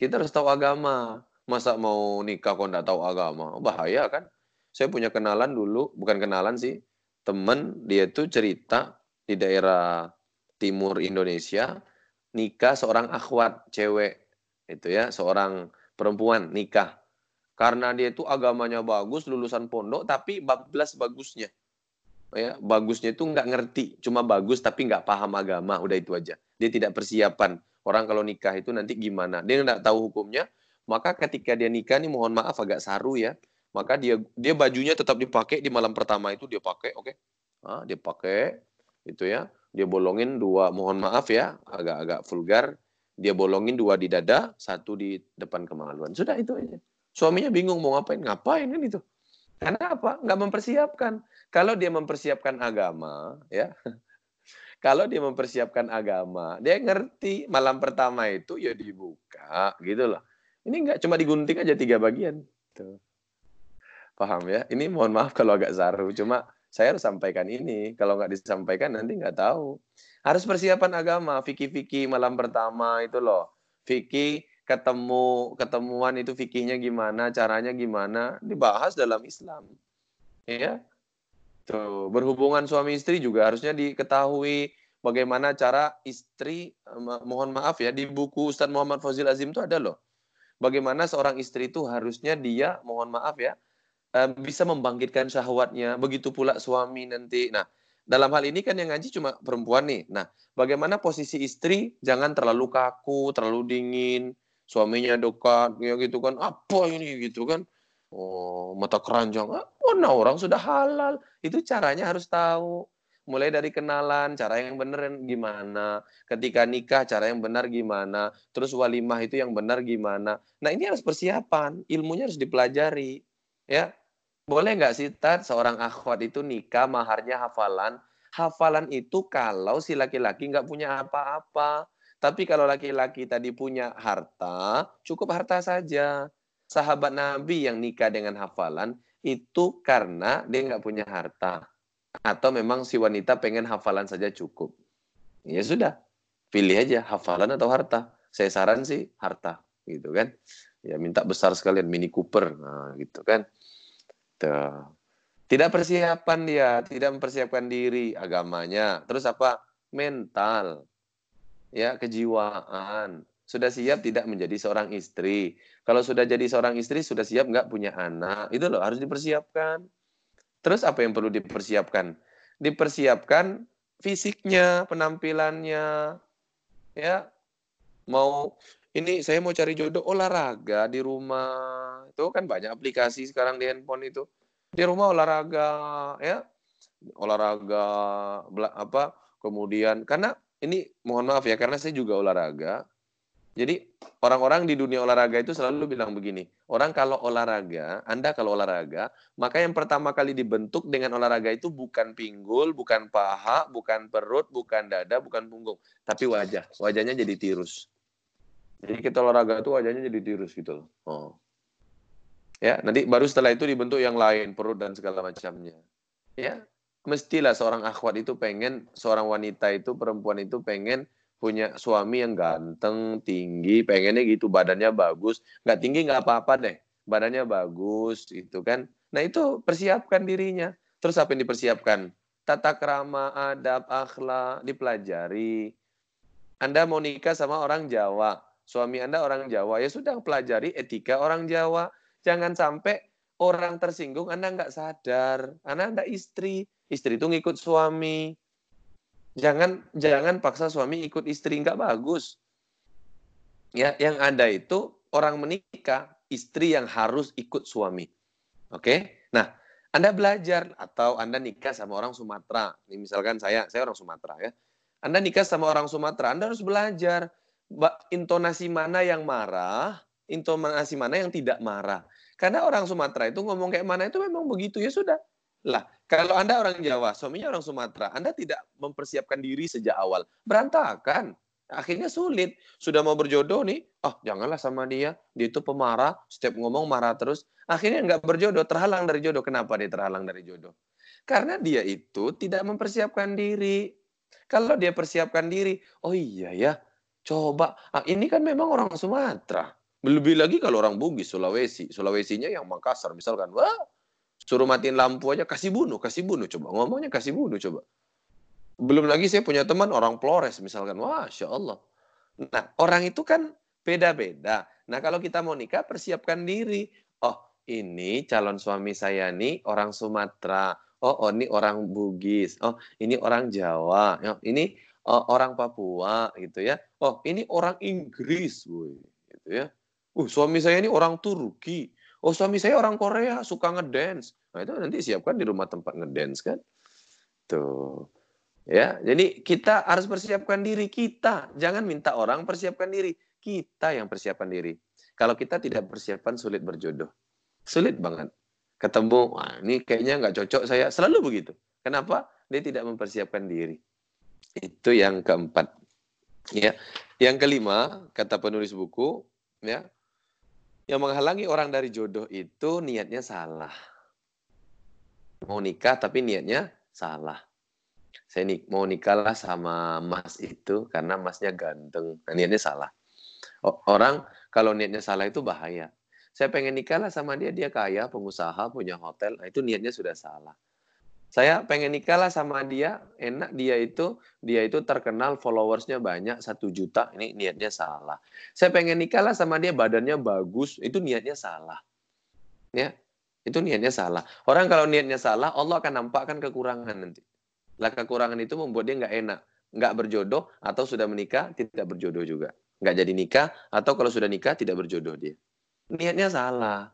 Kita harus tahu agama. Masa mau nikah kok nggak tahu agama? Bahaya kan? Saya punya kenalan dulu, bukan kenalan sih, temen dia tuh cerita di daerah timur Indonesia, nikah seorang akhwat cewek, itu ya, seorang perempuan nikah karena dia itu agamanya bagus, lulusan pondok, tapi bablas bagusnya. Ya, bagusnya itu nggak ngerti, cuma bagus tapi nggak paham agama, udah itu aja. Dia tidak persiapan. Orang kalau nikah itu nanti gimana? Dia nggak tahu hukumnya, maka ketika dia nikah nih mohon maaf agak saru ya. Maka dia dia bajunya tetap dipakai di malam pertama itu dia pakai, oke? Okay? Ah, dia pakai itu ya. Dia bolongin dua, mohon maaf ya, agak-agak vulgar. Dia bolongin dua di dada, satu di depan kemaluan. Sudah itu aja. Suaminya bingung mau ngapain, ngapain kan itu. Karena apa? Nggak mempersiapkan. Kalau dia mempersiapkan agama, ya, kalau dia mempersiapkan agama, dia ngerti malam pertama itu ya dibuka, gitu loh. Ini nggak cuma digunting aja tiga bagian. Tuh. Paham ya? Ini mohon maaf kalau agak zaru, cuma saya harus sampaikan ini. Kalau nggak disampaikan nanti nggak tahu. Harus persiapan agama, fikih-fikih malam pertama itu loh. Fikih ketemu ketemuan itu fikihnya gimana, caranya gimana, dibahas dalam Islam. Ya. Tuh, berhubungan suami istri juga harusnya diketahui bagaimana cara istri mohon maaf ya di buku Ustadz Muhammad Fazil Azim itu ada loh. Bagaimana seorang istri itu harusnya dia mohon maaf ya eh, bisa membangkitkan syahwatnya, begitu pula suami nanti. Nah, dalam hal ini kan yang ngaji cuma perempuan nih. Nah, bagaimana posisi istri jangan terlalu kaku, terlalu dingin, suaminya dekat ya gitu kan. Apa ini gitu kan. Oh mata keranjang. Ah, nah orang sudah halal. Itu caranya harus tahu. Mulai dari kenalan cara yang benar gimana. Ketika nikah cara yang benar gimana. Terus walimah itu yang benar gimana. Nah ini harus persiapan. Ilmunya harus dipelajari ya. Boleh nggak sih Tat, seorang akhwat itu nikah maharnya hafalan? Hafalan itu kalau si laki-laki nggak punya apa-apa tapi kalau laki-laki tadi punya harta, cukup harta saja. Sahabat Nabi yang nikah dengan hafalan itu karena dia nggak punya harta. Atau memang si wanita pengen hafalan saja cukup. Ya sudah, pilih aja hafalan atau harta. Saya saran sih harta, gitu kan. Ya minta besar sekalian Mini Cooper, nah, gitu kan. Tuh. Tidak persiapan dia, tidak mempersiapkan diri agamanya. Terus apa? mental, ya kejiwaan. Sudah siap tidak menjadi seorang istri. Kalau sudah jadi seorang istri, sudah siap nggak punya anak. Itu loh harus dipersiapkan. Terus apa yang perlu dipersiapkan? Dipersiapkan fisiknya, penampilannya, ya. Mau ini saya mau cari jodoh olahraga di rumah. Itu kan banyak aplikasi sekarang di handphone itu. Di rumah olahraga, ya. Olahraga apa? Kemudian karena ini mohon maaf ya karena saya juga olahraga. Jadi orang-orang di dunia olahraga itu selalu bilang begini, orang kalau olahraga, Anda kalau olahraga, maka yang pertama kali dibentuk dengan olahraga itu bukan pinggul, bukan paha, bukan perut, bukan dada, bukan punggung, tapi wajah. Wajahnya jadi tirus. Jadi kita olahraga itu wajahnya jadi tirus gitu loh. Oh. Ya, nanti baru setelah itu dibentuk yang lain, perut dan segala macamnya. Ya, mestilah seorang akhwat itu pengen, seorang wanita itu, perempuan itu pengen punya suami yang ganteng, tinggi, pengennya gitu, badannya bagus. Nggak tinggi nggak apa-apa deh, badannya bagus, itu kan. Nah itu persiapkan dirinya. Terus apa yang dipersiapkan? Tata krama, adab, akhlak, dipelajari. Anda mau nikah sama orang Jawa, suami Anda orang Jawa, ya sudah pelajari etika orang Jawa. Jangan sampai orang tersinggung, Anda nggak sadar. Anda Anda istri, istri itu ngikut suami. Jangan jangan paksa suami ikut istri nggak bagus. Ya, yang ada itu orang menikah, istri yang harus ikut suami. Oke? Nah, Anda belajar atau Anda nikah sama orang Sumatera. Ini misalkan saya, saya orang Sumatera ya. Anda nikah sama orang Sumatera, Anda harus belajar intonasi mana yang marah, intonasi mana yang tidak marah. Karena orang Sumatera itu ngomong kayak mana itu memang begitu ya sudah. Lah, kalau Anda orang Jawa, suaminya orang Sumatera, Anda tidak mempersiapkan diri sejak awal, berantakan. Akhirnya sulit. Sudah mau berjodoh nih, oh janganlah sama dia. Dia itu pemarah, setiap ngomong marah terus. Akhirnya nggak berjodoh, terhalang dari jodoh. Kenapa dia terhalang dari jodoh? Karena dia itu tidak mempersiapkan diri. Kalau dia persiapkan diri, oh iya ya, coba. Ah, ini kan memang orang Sumatera. Lebih lagi kalau orang Bugis, Sulawesi. Sulawesinya yang Makassar misalkan. Wah, Suruh matiin lampu aja, kasih bunuh, kasih bunuh. Coba ngomongnya kasih bunuh, coba. Belum lagi saya punya teman orang Flores misalkan. Wah, Masya Allah. Nah, orang itu kan beda-beda. Nah, kalau kita mau nikah, persiapkan diri. Oh, ini calon suami saya nih orang Sumatera. Oh, oh ini orang Bugis. Oh, ini orang Jawa. Oh, ini oh, orang Papua gitu ya. Oh, ini orang Inggris, woy. gitu ya. Uh, suami saya ini orang Turki. Oh suami saya orang Korea suka ngedance. Nah itu nanti siapkan di rumah tempat ngedance kan. Tuh. Ya, jadi kita harus persiapkan diri kita. Jangan minta orang persiapkan diri. Kita yang persiapkan diri. Kalau kita tidak persiapan sulit berjodoh. Sulit banget. Ketemu, wah ini kayaknya nggak cocok saya. Selalu begitu. Kenapa? Dia tidak mempersiapkan diri. Itu yang keempat. Ya. Yang kelima, kata penulis buku, ya, yang menghalangi orang dari jodoh itu niatnya salah. Mau nikah tapi niatnya salah. Saya nik mau nikahlah sama mas itu karena masnya ganteng. Nah, niatnya salah. Orang kalau niatnya salah itu bahaya. Saya pengen nikahlah sama dia, dia kaya, pengusaha, punya hotel. Nah, itu niatnya sudah salah saya pengen nikah lah sama dia. Enak dia itu dia itu terkenal followersnya banyak satu juta. Ini niatnya salah. Saya pengen nikah lah sama dia badannya bagus. Itu niatnya salah. Ya itu niatnya salah. Orang kalau niatnya salah Allah akan nampakkan kekurangan nanti. Lah kekurangan itu membuat dia nggak enak nggak berjodoh atau sudah menikah tidak berjodoh juga. Nggak jadi nikah atau kalau sudah nikah tidak berjodoh dia. Niatnya salah.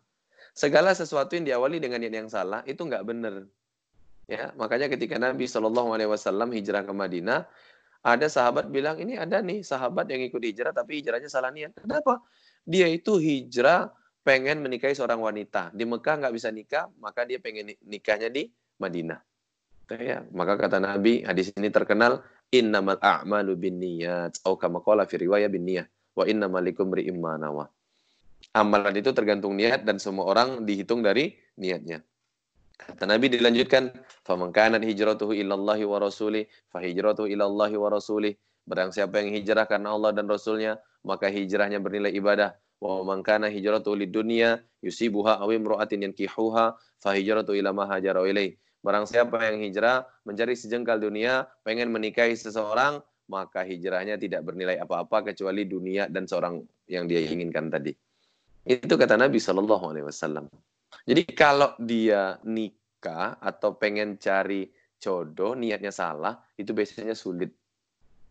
Segala sesuatu yang diawali dengan niat yang salah itu nggak benar Ya, makanya ketika Nabi Shallallahu Alaihi Wasallam hijrah ke Madinah, ada sahabat bilang ini ada nih sahabat yang ikut hijrah tapi hijrahnya salah niat. Kenapa? Dia itu hijrah pengen menikahi seorang wanita di Mekah nggak bisa nikah, maka dia pengen nikahnya di Madinah. Ya, maka kata Nabi hadis ini terkenal innamal a'malu binniyat atau kama qala fi riwayat binniyah wa innamal likumri imanawa. Amalan itu tergantung niat dan semua orang dihitung dari niatnya. Kata Nabi dilanjutkan, "Faman kanat hijratuhu ilallahi wa rasuli, fa hijratuhu ilallahi wa rasuli." Barang siapa yang hijrah karena Allah dan Rasulnya, maka hijrahnya bernilai ibadah. Wa man kana hijratuhu dunya yusibuha aw imra'atin yankihuha, fa hijratuhu ila ma hajara ilaih. Barang siapa yang hijrah mencari sejengkal dunia, pengen menikahi seseorang, maka hijrahnya tidak bernilai apa-apa kecuali dunia dan seorang yang dia inginkan tadi. Itu kata Nabi Shallallahu Alaihi Wasallam. Jadi kalau dia nikah atau pengen cari jodoh, niatnya salah, itu biasanya sulit.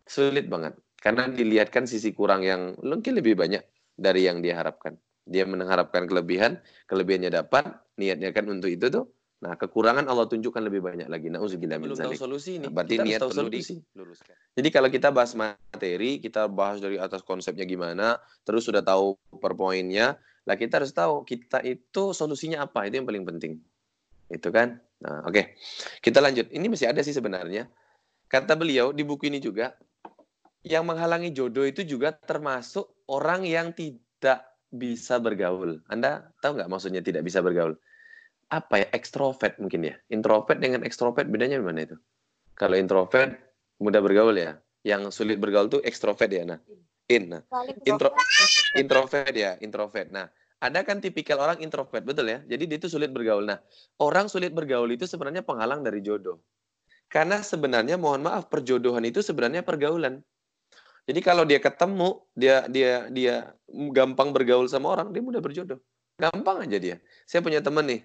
Sulit banget. Karena dilihatkan sisi kurang yang mungkin lebih banyak dari yang dia harapkan. Dia mengharapkan kelebihan, kelebihannya dapat, niatnya kan untuk itu tuh. Nah, kekurangan Allah tunjukkan lebih banyak lagi. Nah, Belum tahu solusi ini. Nah, berarti kita niat tahu perlu solusi. diluruskan. Jadi kalau kita bahas materi, kita bahas dari atas konsepnya gimana, terus sudah tahu per poinnya, lah kita harus tahu kita itu solusinya apa, itu yang paling penting. Itu kan? Nah, oke. Okay. Kita lanjut. Ini masih ada sih sebenarnya. Kata beliau di buku ini juga, yang menghalangi jodoh itu juga termasuk orang yang tidak bisa bergaul. Anda tahu nggak maksudnya tidak bisa bergaul? Apa ya? Ekstrovert mungkin ya. Introvert dengan ekstrovert bedanya mana itu? Kalau introvert mudah bergaul ya. Yang sulit bergaul tuh ekstrovert ya. Nah, in. Nah, intro, introvert ya, introvert. Nah, ada kan tipikal orang introvert, betul ya? Jadi dia itu sulit bergaul. Nah, orang sulit bergaul itu sebenarnya penghalang dari jodoh. Karena sebenarnya mohon maaf perjodohan itu sebenarnya pergaulan. Jadi kalau dia ketemu, dia dia dia gampang bergaul sama orang, dia mudah berjodoh. Gampang aja dia. Saya punya teman nih.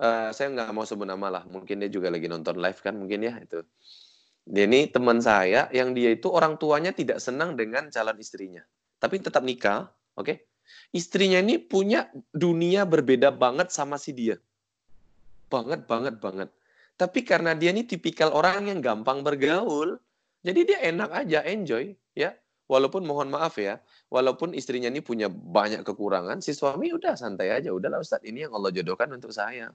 Uh, saya nggak mau sebut nama lah. Mungkin dia juga lagi nonton live kan, mungkin ya itu. Ini teman saya yang dia itu orang tuanya tidak senang dengan calon istrinya, tapi tetap nikah, oke? Okay? Istrinya ini punya dunia berbeda banget sama si dia. Banget, banget, banget. Tapi karena dia ini tipikal orang yang gampang bergaul, jadi dia enak aja, enjoy, ya. Walaupun mohon maaf ya, walaupun istrinya ini punya banyak kekurangan, si suami udah santai aja, udahlah Ustadz, ini yang Allah jodohkan untuk saya.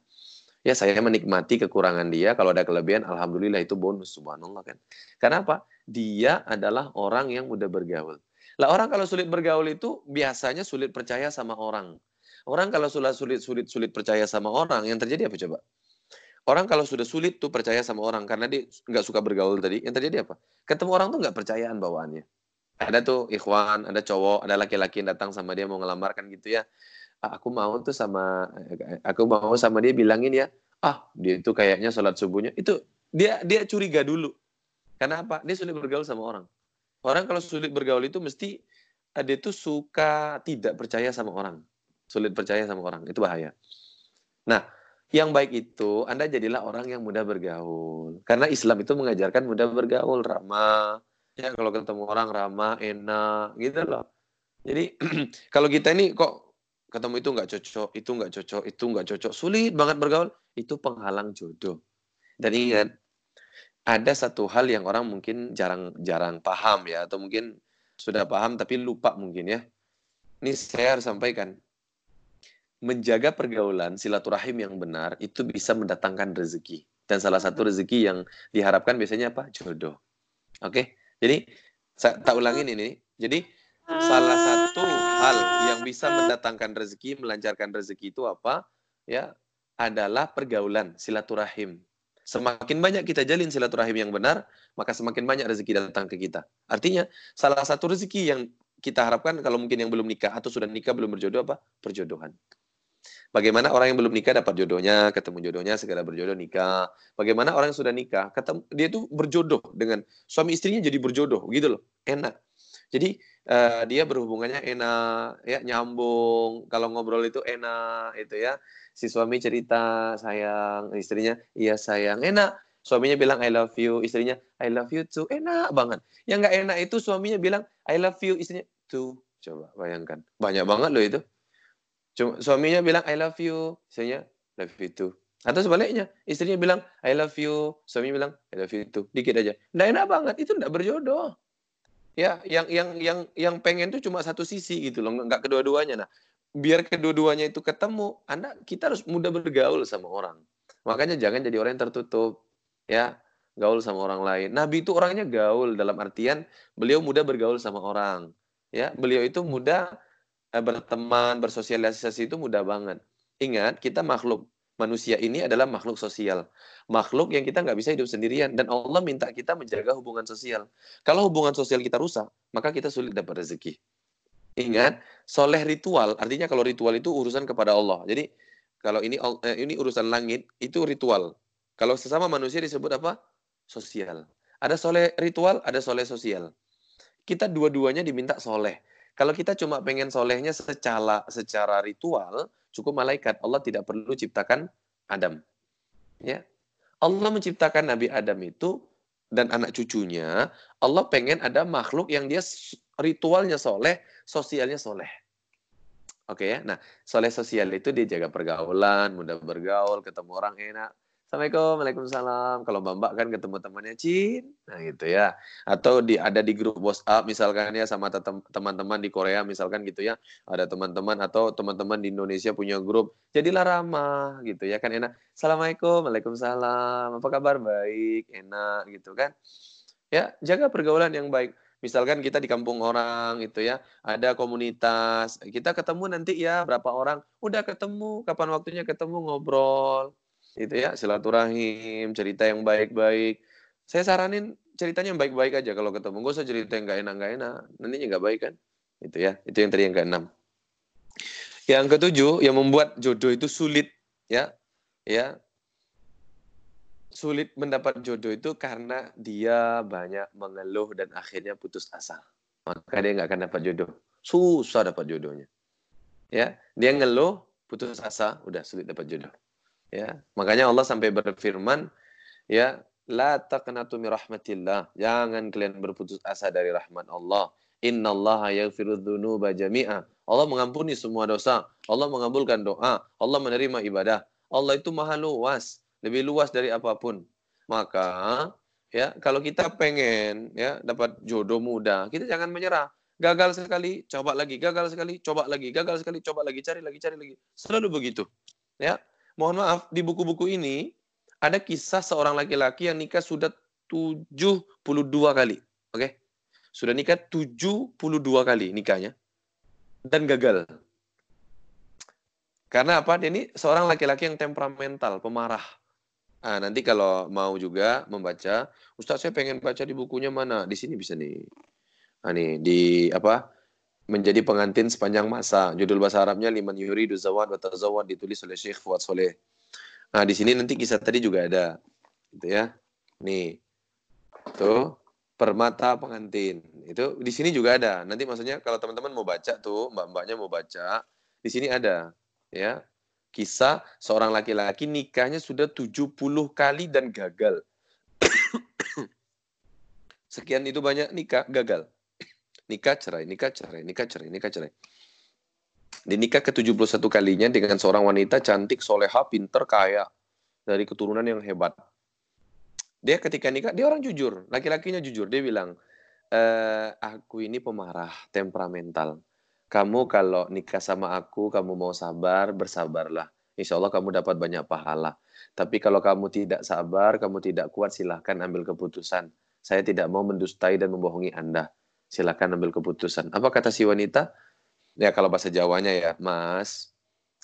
Ya saya menikmati kekurangan dia, kalau ada kelebihan, alhamdulillah itu bonus, subhanallah kan. Kenapa? Dia adalah orang yang mudah bergaul. Lah orang kalau sulit bergaul itu biasanya sulit percaya sama orang. Orang kalau sulit sulit sulit sulit percaya sama orang, yang terjadi apa coba? Orang kalau sudah sulit tuh percaya sama orang karena dia nggak suka bergaul tadi, yang terjadi apa? Ketemu orang tuh nggak percayaan bawaannya. Ada tuh ikhwan, ada cowok, ada laki-laki yang datang sama dia mau ngelamarkan gitu ya. Aku mau tuh sama, aku mau sama dia bilangin ya, ah dia itu kayaknya sholat subuhnya itu dia dia curiga dulu. Karena apa? Dia sulit bergaul sama orang. Orang kalau sulit bergaul itu mesti dia tuh suka tidak percaya sama orang. Sulit percaya sama orang, itu bahaya. Nah, yang baik itu Anda jadilah orang yang mudah bergaul. Karena Islam itu mengajarkan mudah bergaul, ramah. Ya kalau ketemu orang ramah, enak, gitu loh. Jadi kalau kita ini kok ketemu itu nggak cocok, itu nggak cocok, itu nggak cocok, sulit banget bergaul, itu penghalang jodoh. Dan ingat, ada satu hal yang orang mungkin jarang-jarang paham ya, atau mungkin sudah paham tapi lupa mungkin ya. Ini saya harus sampaikan menjaga pergaulan silaturahim yang benar itu bisa mendatangkan rezeki. Dan salah satu rezeki yang diharapkan biasanya apa? Jodoh. Oke. Jadi saya tak ulangin ini. Jadi salah satu hal yang bisa mendatangkan rezeki, melancarkan rezeki itu apa? Ya, adalah pergaulan silaturahim. Semakin banyak kita jalin silaturahim yang benar, maka semakin banyak rezeki datang ke kita. Artinya, salah satu rezeki yang kita harapkan kalau mungkin yang belum nikah atau sudah nikah belum berjodoh apa? Perjodohan. Bagaimana orang yang belum nikah dapat jodohnya, ketemu jodohnya, segera berjodoh nikah. Bagaimana orang yang sudah nikah, ketemu, dia itu berjodoh dengan suami istrinya jadi berjodoh, gitu loh, enak. Jadi uh, dia berhubungannya enak, ya nyambung. Kalau ngobrol itu enak, itu ya. Si suami cerita sayang, istrinya iya sayang, enak. Suaminya bilang I love you, istrinya I love you too, enak banget. Yang nggak enak itu suaminya bilang I love you, istrinya too. Coba bayangkan, banyak banget loh itu. Cuma suaminya bilang I love you, istrinya love you too. Atau sebaliknya, istrinya bilang I love you, suaminya bilang I love you too. Dikit aja. Nggak enak banget, itu nggak berjodoh. Ya, yang yang yang yang pengen tuh cuma satu sisi gitu loh, nggak kedua-duanya. Nah, biar kedua-duanya itu ketemu, Anda kita harus mudah bergaul sama orang. Makanya jangan jadi orang yang tertutup. Ya, gaul sama orang lain. Nabi itu orangnya gaul dalam artian beliau mudah bergaul sama orang. Ya, beliau itu mudah Eh, berteman, bersosialisasi itu mudah banget. Ingat, kita makhluk. Manusia ini adalah makhluk sosial. Makhluk yang kita nggak bisa hidup sendirian. Dan Allah minta kita menjaga hubungan sosial. Kalau hubungan sosial kita rusak, maka kita sulit dapat rezeki. Ingat, soleh ritual, artinya kalau ritual itu urusan kepada Allah. Jadi, kalau ini eh, ini urusan langit, itu ritual. Kalau sesama manusia disebut apa? Sosial. Ada soleh ritual, ada soleh sosial. Kita dua-duanya diminta soleh. Kalau kita cuma pengen solehnya secara secara ritual, cukup malaikat. Allah tidak perlu ciptakan Adam. Ya, Allah menciptakan Nabi Adam itu dan anak cucunya. Allah pengen ada makhluk yang dia ritualnya soleh, sosialnya soleh. Oke ya. Nah, soleh sosial itu dia jaga pergaulan, mudah bergaul, ketemu orang enak. Assalamualaikum, Waalaikumsalam. Kalau Mbak kan ketemu temannya Cin, nah gitu ya. Atau di ada di grup WhatsApp misalkan ya sama teman-teman di Korea misalkan gitu ya. Ada teman-teman atau teman-teman di Indonesia punya grup. Jadilah ramah gitu ya kan enak. Assalamualaikum, Waalaikumsalam. Apa kabar? Baik, enak gitu kan. Ya, jaga pergaulan yang baik. Misalkan kita di kampung orang itu ya, ada komunitas. Kita ketemu nanti ya berapa orang, udah ketemu, kapan waktunya ketemu ngobrol itu ya silaturahim cerita yang baik-baik. Saya saranin ceritanya yang baik-baik aja. Kalau ketemu gak usah cerita yang gak enak gak enak. Nantinya gak baik kan? Itu ya. Itu yang tadi yang keenam. Yang ketujuh yang membuat jodoh itu sulit ya. Ya. Sulit mendapat jodoh itu karena dia banyak mengeluh dan akhirnya putus asa. Maka dia nggak akan dapat jodoh. Susah dapat jodohnya. Ya. Dia ngeluh putus asa udah sulit dapat jodoh Ya, makanya Allah sampai berfirman, ya, la taqnatu rahmatillah. Jangan kalian berputus asa dari rahmat Allah. Innallaha yaghfiru jami'a. Allah mengampuni semua dosa. Allah mengabulkan doa. Allah menerima ibadah. Allah itu maha luas, lebih luas dari apa pun. Maka ya, kalau kita pengen ya dapat jodoh muda, kita jangan menyerah. Gagal sekali, coba lagi, gagal sekali, coba lagi, gagal sekali, coba lagi, cari lagi, cari lagi. Selalu begitu. Ya, mohon maaf, di buku-buku ini ada kisah seorang laki-laki yang nikah sudah 72 kali. Oke? Okay? Sudah nikah 72 kali nikahnya. Dan gagal. Karena apa? Dia ini seorang laki-laki yang temperamental, pemarah. Nah, nanti kalau mau juga membaca, Ustaz saya pengen baca di bukunya mana? Di sini bisa nih. Nah, nih di apa? Menjadi pengantin sepanjang masa. Judul bahasa Arabnya Liman Yuridu Zawad wa Tazawad ditulis oleh Syekh Fuad Soleh. Nah, di sini nanti kisah tadi juga ada. Gitu ya. Nih. Tuh, permata pengantin. Itu di sini juga ada. Nanti maksudnya kalau teman-teman mau baca tuh, mbak-mbaknya mau baca, di sini ada, ya. Kisah seorang laki-laki nikahnya sudah 70 kali dan gagal. Sekian itu banyak nikah gagal nikah cerai, nikah cerai, nikah cerai, nikah cerai. Di nikah ke-71 kalinya dengan seorang wanita cantik, soleha, pinter, kaya. Dari keturunan yang hebat. Dia ketika nikah, dia orang jujur. Laki-lakinya jujur. Dia bilang, e, aku ini pemarah, temperamental. Kamu kalau nikah sama aku, kamu mau sabar, bersabarlah. Insya Allah kamu dapat banyak pahala. Tapi kalau kamu tidak sabar, kamu tidak kuat, silahkan ambil keputusan. Saya tidak mau mendustai dan membohongi Anda silakan ambil keputusan. Apa kata si wanita? Ya kalau bahasa Jawanya ya, Mas,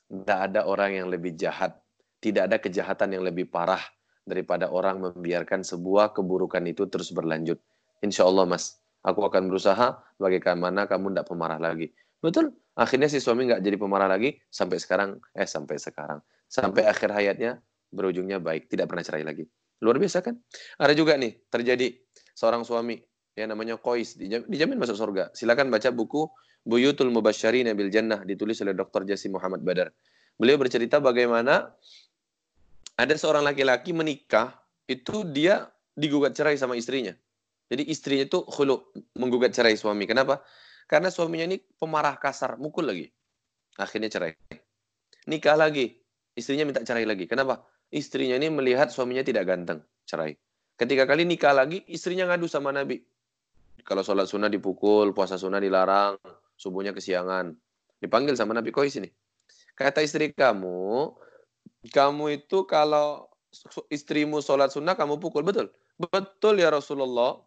tidak ada orang yang lebih jahat, tidak ada kejahatan yang lebih parah daripada orang membiarkan sebuah keburukan itu terus berlanjut. Insya Allah Mas, aku akan berusaha bagaimana kamu tidak pemarah lagi. Betul, akhirnya si suami nggak jadi pemarah lagi sampai sekarang, eh sampai sekarang, sampai akhir hayatnya berujungnya baik, tidak pernah cerai lagi. Luar biasa kan? Ada juga nih terjadi seorang suami ya namanya Qais dijamin masuk surga. Silakan baca buku Buyutul Mubasysyirin bil Jannah ditulis oleh Dr. Jasim Muhammad Badar. Beliau bercerita bagaimana ada seorang laki-laki menikah itu dia digugat cerai sama istrinya. Jadi istrinya itu khulu menggugat cerai suami. Kenapa? Karena suaminya ini pemarah kasar, mukul lagi. Akhirnya cerai. Nikah lagi, istrinya minta cerai lagi. Kenapa? Istrinya ini melihat suaminya tidak ganteng, cerai. Ketika kali nikah lagi, istrinya ngadu sama Nabi. Kalau sholat sunnah dipukul, puasa sunnah dilarang, subuhnya kesiangan. Dipanggil sama Nabi Qais ini. Kata istri kamu, kamu itu kalau istrimu sholat sunnah kamu pukul. Betul? Betul ya Rasulullah.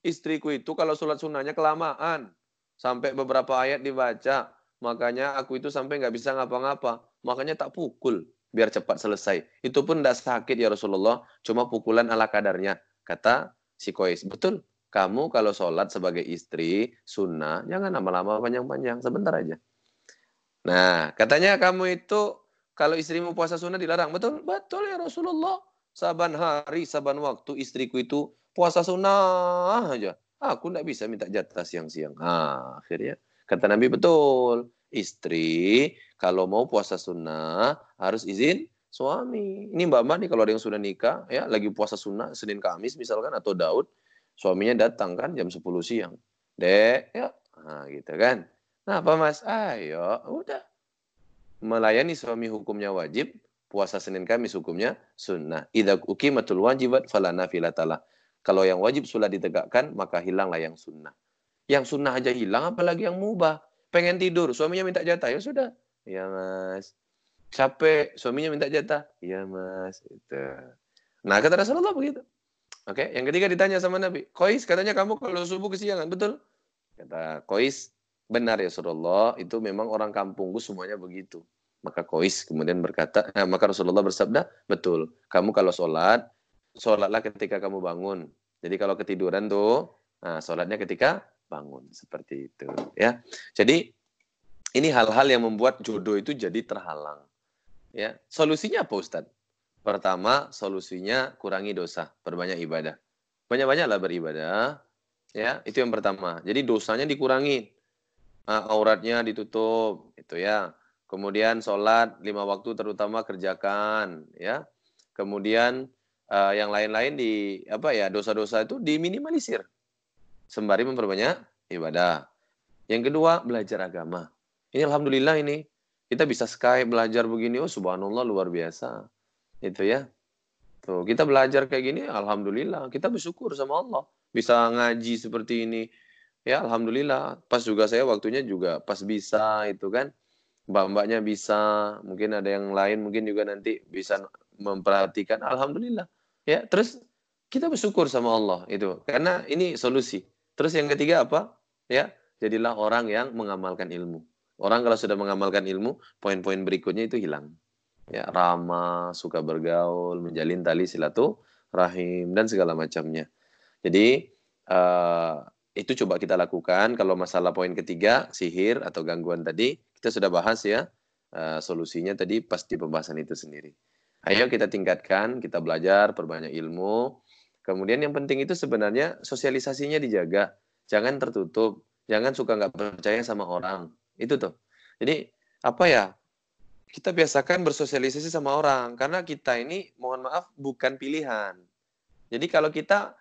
Istriku itu kalau sholat sunnahnya kelamaan. Sampai beberapa ayat dibaca. Makanya aku itu sampai nggak bisa ngapa-ngapa. Makanya tak pukul biar cepat selesai. Itu pun tidak sakit ya Rasulullah, cuma pukulan ala kadarnya. Kata si Qais. Betul kamu kalau sholat sebagai istri sunnah jangan lama-lama panjang-panjang sebentar aja nah katanya kamu itu kalau istrimu puasa sunnah dilarang betul betul ya Rasulullah saban hari, saban waktu istriku itu puasa sunnah aja. Aku tidak bisa minta jatah siang-siang. Ah, akhirnya kata Nabi betul. Istri kalau mau puasa sunnah harus izin suami. Ini Mbak Mbak nih kalau ada yang sudah nikah ya lagi puasa sunnah Senin Kamis misalkan atau Daud suaminya datang kan jam 10 siang. Dek, ya. Nah, gitu kan. Nah, apa Mas? Ayo, udah. Melayani suami hukumnya wajib, puasa Senin Kamis hukumnya sunnah. Idza uqimatul wajibat fala nafilatalah. Kalau yang wajib sudah ditegakkan, maka hilanglah yang sunnah. Yang sunnah aja hilang, apalagi yang mubah. Pengen tidur, suaminya minta jatah, ya sudah. Ya mas. Capek, suaminya minta jatah. Ya mas. Itu. Nah kata Rasulullah begitu. Oke, yang ketiga ditanya sama Nabi. Kois, katanya kamu kalau subuh kesiangan, betul? Kata Kois, benar ya Rasulullah, itu memang orang kampungku semuanya begitu. Maka Kois kemudian berkata, eh, maka Rasulullah bersabda, betul. Kamu kalau sholat, sholatlah ketika kamu bangun. Jadi kalau ketiduran tuh, nah, sholatnya ketika bangun seperti itu, ya. Jadi ini hal-hal yang membuat jodoh itu jadi terhalang. Ya, solusinya apa Ustadz? Pertama, solusinya kurangi dosa, perbanyak ibadah. Banyak-banyaklah beribadah, ya. Itu yang pertama. Jadi dosanya dikurangi, uh, auratnya ditutup, itu ya. Kemudian sholat lima waktu terutama kerjakan, ya. Kemudian uh, yang lain-lain di apa ya dosa-dosa itu diminimalisir sembari memperbanyak ibadah. Yang kedua belajar agama. Ini alhamdulillah ini kita bisa Skype belajar begini, oh subhanallah luar biasa. Itu ya. Tuh, kita belajar kayak gini alhamdulillah, kita bersyukur sama Allah bisa ngaji seperti ini. Ya alhamdulillah, pas juga saya waktunya juga pas bisa itu kan. Mbak-mbaknya bisa, mungkin ada yang lain mungkin juga nanti bisa memperhatikan alhamdulillah. Ya, terus kita bersyukur sama Allah itu karena ini solusi. Terus yang ketiga apa? Ya, jadilah orang yang mengamalkan ilmu. Orang kalau sudah mengamalkan ilmu, poin-poin berikutnya itu hilang. Ya, ramah, suka bergaul, menjalin tali silaturahim dan segala macamnya. Jadi uh, itu coba kita lakukan. Kalau masalah poin ketiga, sihir atau gangguan tadi, kita sudah bahas ya. Uh, solusinya tadi pasti pembahasan itu sendiri. Ayo kita tingkatkan, kita belajar, perbanyak ilmu. Kemudian yang penting itu sebenarnya sosialisasinya dijaga. Jangan tertutup, jangan suka nggak percaya sama orang. Itu tuh. Jadi apa ya? Kita biasakan bersosialisasi sama orang karena kita ini mohon maaf bukan pilihan. Jadi kalau kita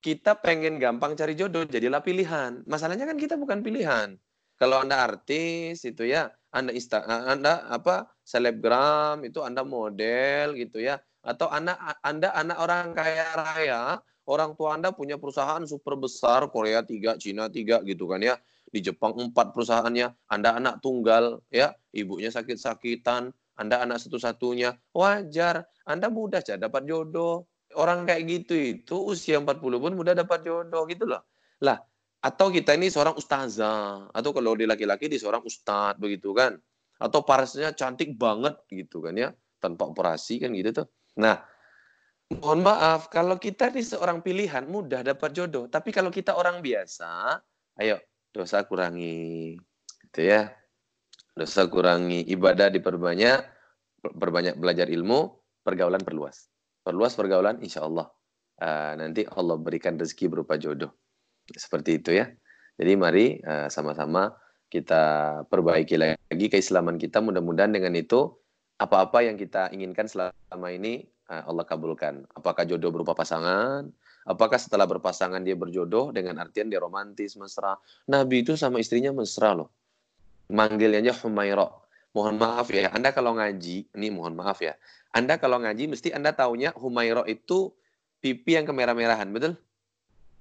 kita pengen gampang cari jodoh, jadilah pilihan. Masalahnya kan kita bukan pilihan. Kalau Anda artis itu ya, Anda insta, Anda apa selebgram itu Anda model gitu ya atau Anda Anda anak orang kaya raya, orang tua Anda punya perusahaan super besar Korea tiga, Cina tiga gitu kan ya. Di Jepang empat perusahaannya, Anda anak tunggal ya, ibunya sakit-sakitan, Anda anak satu-satunya, wajar. Anda mudah saja dapat jodoh. Orang kayak gitu itu usia 40 pun mudah dapat jodoh gitu loh. Lah, atau kita ini seorang ustazah, atau kalau di laki-laki di seorang ustadz begitu kan. Atau parasnya cantik banget gitu kan ya, tanpa operasi kan gitu tuh. Nah, mohon maaf kalau kita ini seorang pilihan mudah dapat jodoh, tapi kalau kita orang biasa, ayo dosa kurangi. Gitu ya. Dosa kurangi, ibadah diperbanyak, perbanyak belajar ilmu, pergaulan perluas. Perluas pergaulan insya Allah. Uh, nanti Allah berikan rezeki berupa jodoh. Seperti itu ya. Jadi mari eh, sama-sama kita perbaiki lagi keislaman kita. Mudah-mudahan dengan itu apa-apa yang kita inginkan selama ini eh, Allah kabulkan. Apakah jodoh berupa pasangan? Apakah setelah berpasangan dia berjodoh dengan artian dia romantis, mesra? Nabi itu sama istrinya mesra loh. Manggilnya aja Humaira. Mohon maaf ya, Anda kalau ngaji, ini mohon maaf ya. Anda kalau ngaji mesti Anda taunya Humaira itu pipi yang kemerah-merahan, betul?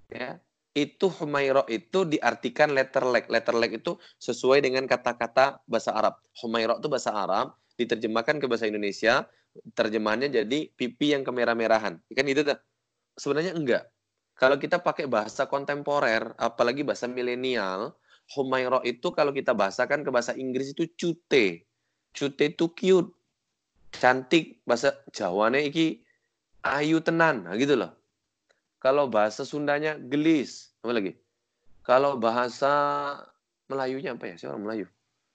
Ya, itu Humairo itu diartikan letter leg. Letter leg itu sesuai dengan kata-kata bahasa Arab. Humairo itu bahasa Arab, diterjemahkan ke bahasa Indonesia, terjemahannya jadi pipi yang kemerah-merahan. Kan itu tuh. Sebenarnya enggak. Kalau kita pakai bahasa kontemporer, apalagi bahasa milenial, Humairo itu kalau kita bahasakan ke bahasa Inggris itu cute. Cute itu cute. Cantik. Bahasa Jawane iki ayu tenan. Nah, gitu loh. Kalau bahasa Sundanya gelis. Apa lagi? Kalau bahasa Melayunya apa ya? Siapa Melayu?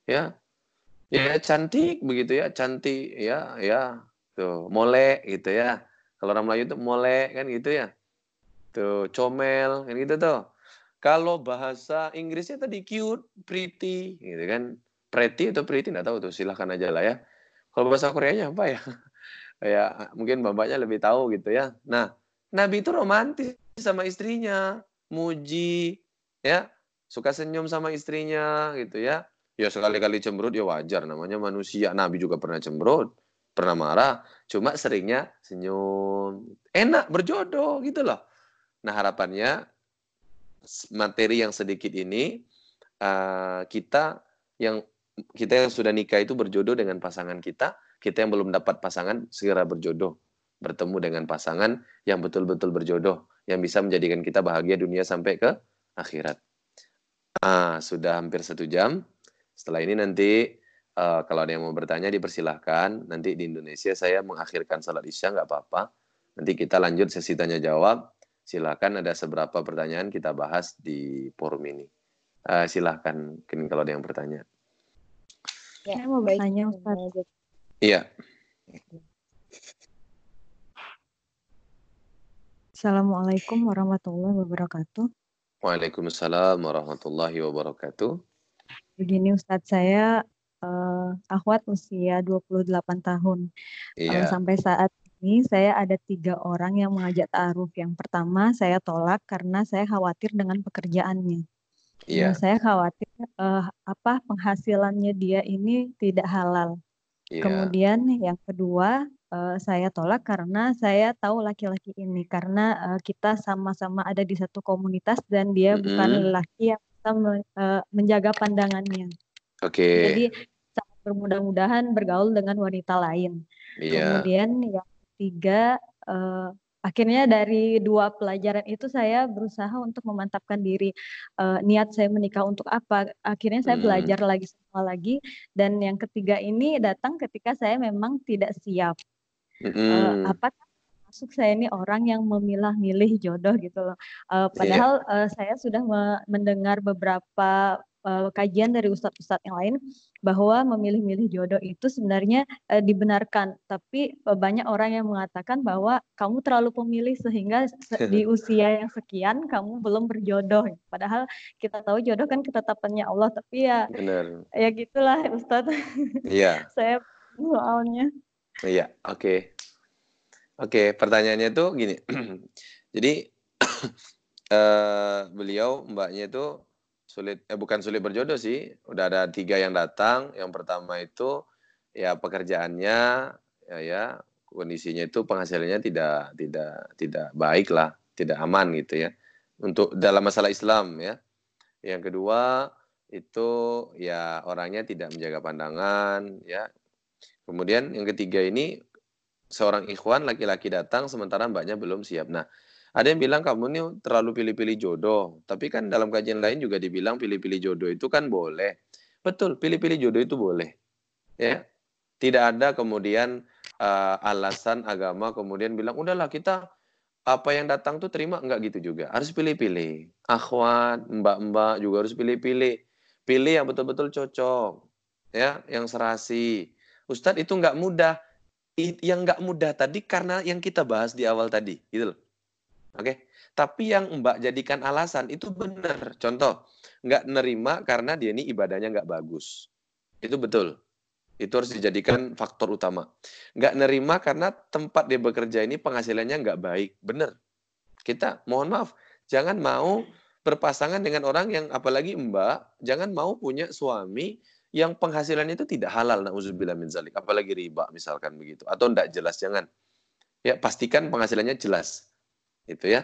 Ya. Ya cantik begitu ya, cantik ya, ya. Tuh, molek gitu ya. Kalau orang Melayu itu molek kan gitu ya. Tuh, comel kan gitu tuh. Kalau bahasa Inggrisnya tadi cute, pretty gitu kan. Pretty atau pretty nggak tahu tuh, silahkan aja lah ya. Kalau bahasa Koreanya apa ya? ya mungkin bapaknya lebih tahu gitu ya. Nah, Nabi itu romantis sama istrinya, muji, ya, suka senyum sama istrinya gitu ya. Ya sekali-kali cemberut ya wajar namanya manusia. Nabi juga pernah cemberut, pernah marah, cuma seringnya senyum. Enak berjodoh gitu loh. Nah, harapannya materi yang sedikit ini uh, kita yang kita yang sudah nikah itu berjodoh dengan pasangan kita, kita yang belum dapat pasangan segera berjodoh, bertemu dengan pasangan yang betul-betul berjodoh, yang bisa menjadikan kita bahagia dunia sampai ke akhirat. Ah, sudah hampir satu jam. Setelah ini nanti uh, kalau ada yang mau bertanya dipersilahkan. Nanti di Indonesia saya mengakhirkan salat isya nggak apa-apa. Nanti kita lanjut sesi tanya jawab. Silahkan ada seberapa pertanyaan kita bahas di forum ini. Uh, silahkan mungkin kalau ada yang bertanya. Ya, saya mau bertanya Ustaz. Iya. Assalamualaikum warahmatullahi wabarakatuh. Waalaikumsalam warahmatullahi wabarakatuh. Begini Ustadz, saya uh, akhwat usia 28 tahun. Iya. Uh, sampai saat ini saya ada tiga orang yang mengajak ta'aruf. Yang pertama saya tolak karena saya khawatir dengan pekerjaannya. Iya. saya khawatir uh, apa penghasilannya dia ini tidak halal. Iya. Kemudian yang kedua uh, saya tolak karena saya tahu laki-laki ini karena uh, kita sama-sama ada di satu komunitas dan dia mm -hmm. bukan lelaki yang bisa uh, menjaga pandangannya. Oke. Okay. Jadi sangat bermudah-mudahan bergaul dengan wanita lain. Yeah. Kemudian yang ketiga uh, akhirnya dari dua pelajaran itu saya berusaha untuk memantapkan diri uh, niat saya menikah untuk apa akhirnya saya hmm. belajar lagi semua lagi dan yang ketiga ini datang ketika saya memang tidak siap hmm. uh, apa masuk saya ini orang yang memilah-milih jodoh gitu loh. Uh, padahal yeah. uh, saya sudah me mendengar beberapa uh, kajian dari ustadz-ustadz yang lain bahwa memilih-milih jodoh itu sebenarnya uh, dibenarkan, tapi uh, banyak orang yang mengatakan bahwa kamu terlalu pemilih sehingga di usia yang sekian kamu belum berjodoh. Padahal kita tahu jodoh kan ketetapannya Allah, tapi ya Benar. ya gitulah ustadz. Iya. saya soalnya. Iya, oke. Okay. Oke, pertanyaannya itu gini. Jadi uh, beliau mbaknya itu sulit eh bukan sulit berjodoh sih. Udah ada tiga yang datang. Yang pertama itu ya pekerjaannya ya, ya kondisinya itu penghasilannya tidak tidak tidak baik lah, tidak aman gitu ya. Untuk dalam masalah Islam ya. Yang kedua itu ya orangnya tidak menjaga pandangan ya. Kemudian yang ketiga ini seorang ikhwan laki-laki datang sementara mbaknya belum siap. Nah, ada yang bilang kamu ini terlalu pilih-pilih jodoh. Tapi kan dalam kajian lain juga dibilang pilih-pilih jodoh itu kan boleh. Betul, pilih-pilih jodoh itu boleh. Ya. Tidak ada kemudian uh, alasan agama kemudian bilang udahlah kita apa yang datang tuh terima enggak gitu juga. Harus pilih-pilih. Akhwat, mbak-mbak juga harus pilih-pilih. Pilih yang betul-betul cocok. Ya, yang serasi. Ustadz itu enggak mudah yang nggak mudah tadi karena yang kita bahas di awal tadi, gitu loh. Oke, okay? tapi yang Mbak jadikan alasan itu benar. Contoh, nggak nerima karena dia ini ibadahnya nggak bagus. Itu betul. Itu harus dijadikan faktor utama. Nggak nerima karena tempat dia bekerja ini penghasilannya nggak baik. Benar. Kita mohon maaf, jangan mau berpasangan dengan orang yang apalagi Mbak, jangan mau punya suami yang penghasilan itu tidak halal nauzubillah min zalik apalagi riba misalkan begitu atau tidak jelas jangan ya pastikan penghasilannya jelas itu ya.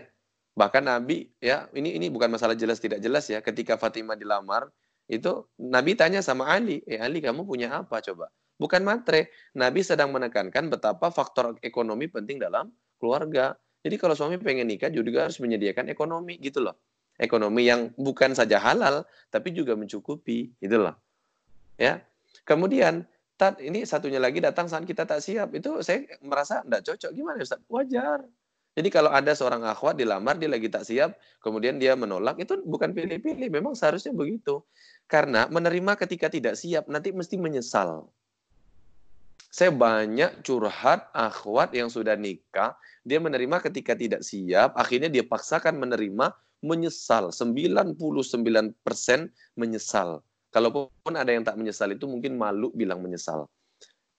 Bahkan Nabi ya ini ini bukan masalah jelas tidak jelas ya. Ketika Fatimah dilamar itu Nabi tanya sama Ali eh Ali kamu punya apa coba? Bukan matre. Nabi sedang menekankan betapa faktor ekonomi penting dalam keluarga. Jadi kalau suami pengen nikah juga harus menyediakan ekonomi gitu loh. Ekonomi yang bukan saja halal tapi juga mencukupi gitu loh. Ya. Kemudian tat ini satunya lagi datang saat kita tak siap. Itu saya merasa tidak cocok. Gimana Ustaz? Wajar jadi kalau ada seorang akhwat dilamar dia lagi tak siap kemudian dia menolak itu bukan pilih-pilih memang seharusnya begitu karena menerima ketika tidak siap nanti mesti menyesal Saya banyak curhat akhwat yang sudah nikah, dia menerima ketika tidak siap, akhirnya dia paksakan menerima, menyesal. 99% menyesal. Kalaupun ada yang tak menyesal itu mungkin malu bilang menyesal.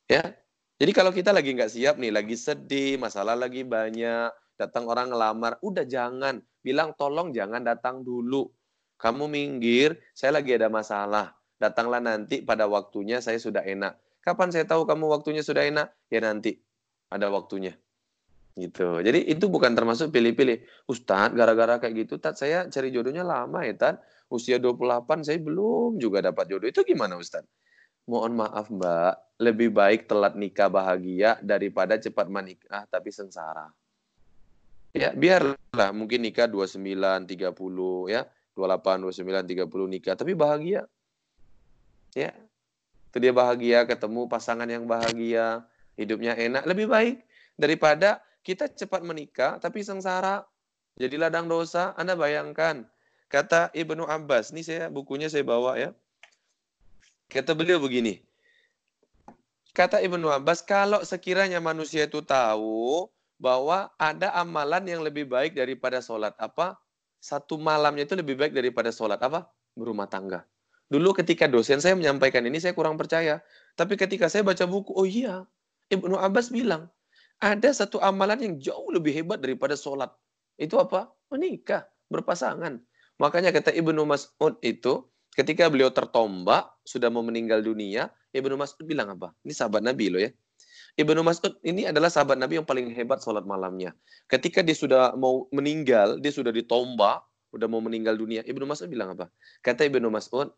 Ya. Jadi kalau kita lagi nggak siap nih, lagi sedih, masalah lagi banyak, datang orang ngelamar, udah jangan. Bilang tolong jangan datang dulu. Kamu minggir, saya lagi ada masalah. Datanglah nanti pada waktunya saya sudah enak. Kapan saya tahu kamu waktunya sudah enak? Ya nanti ada waktunya. Gitu. Jadi itu bukan termasuk pilih-pilih. Ustadz, gara-gara kayak gitu, Tat, saya cari jodohnya lama ya, Tat. Usia 28 saya belum juga dapat jodoh. Itu gimana, Ustadz? Mohon maaf, Mbak. Lebih baik telat nikah bahagia daripada cepat menikah tapi sengsara. Ya, biarlah mungkin nikah 29, 30 ya. 28, 29, 30 nikah tapi bahagia. Ya. Itu dia bahagia, ketemu pasangan yang bahagia, hidupnya enak, lebih baik daripada kita cepat menikah tapi sengsara. Jadi ladang dosa, Anda bayangkan. Kata Ibnu Abbas, ini saya bukunya saya bawa ya. Kata beliau begini. Kata Ibnu Abbas, kalau sekiranya manusia itu tahu bahwa ada amalan yang lebih baik daripada sholat apa? Satu malamnya itu lebih baik daripada sholat apa? Berumah tangga. Dulu ketika dosen saya menyampaikan ini, saya kurang percaya. Tapi ketika saya baca buku, oh iya, Ibnu Abbas bilang, ada satu amalan yang jauh lebih hebat daripada sholat. Itu apa? Menikah, berpasangan. Makanya kata Ibnu Mas'ud itu, ketika beliau tertombak, sudah mau meninggal dunia, Ibnu Mas'ud bilang apa? Ini sahabat Nabi loh ya. Ibnu Mas'ud ini adalah sahabat Nabi yang paling hebat sholat malamnya. Ketika dia sudah mau meninggal, dia sudah ditombak, sudah mau meninggal dunia. Ibnu Mas'ud bilang apa? Kata Ibnu Mas'ud,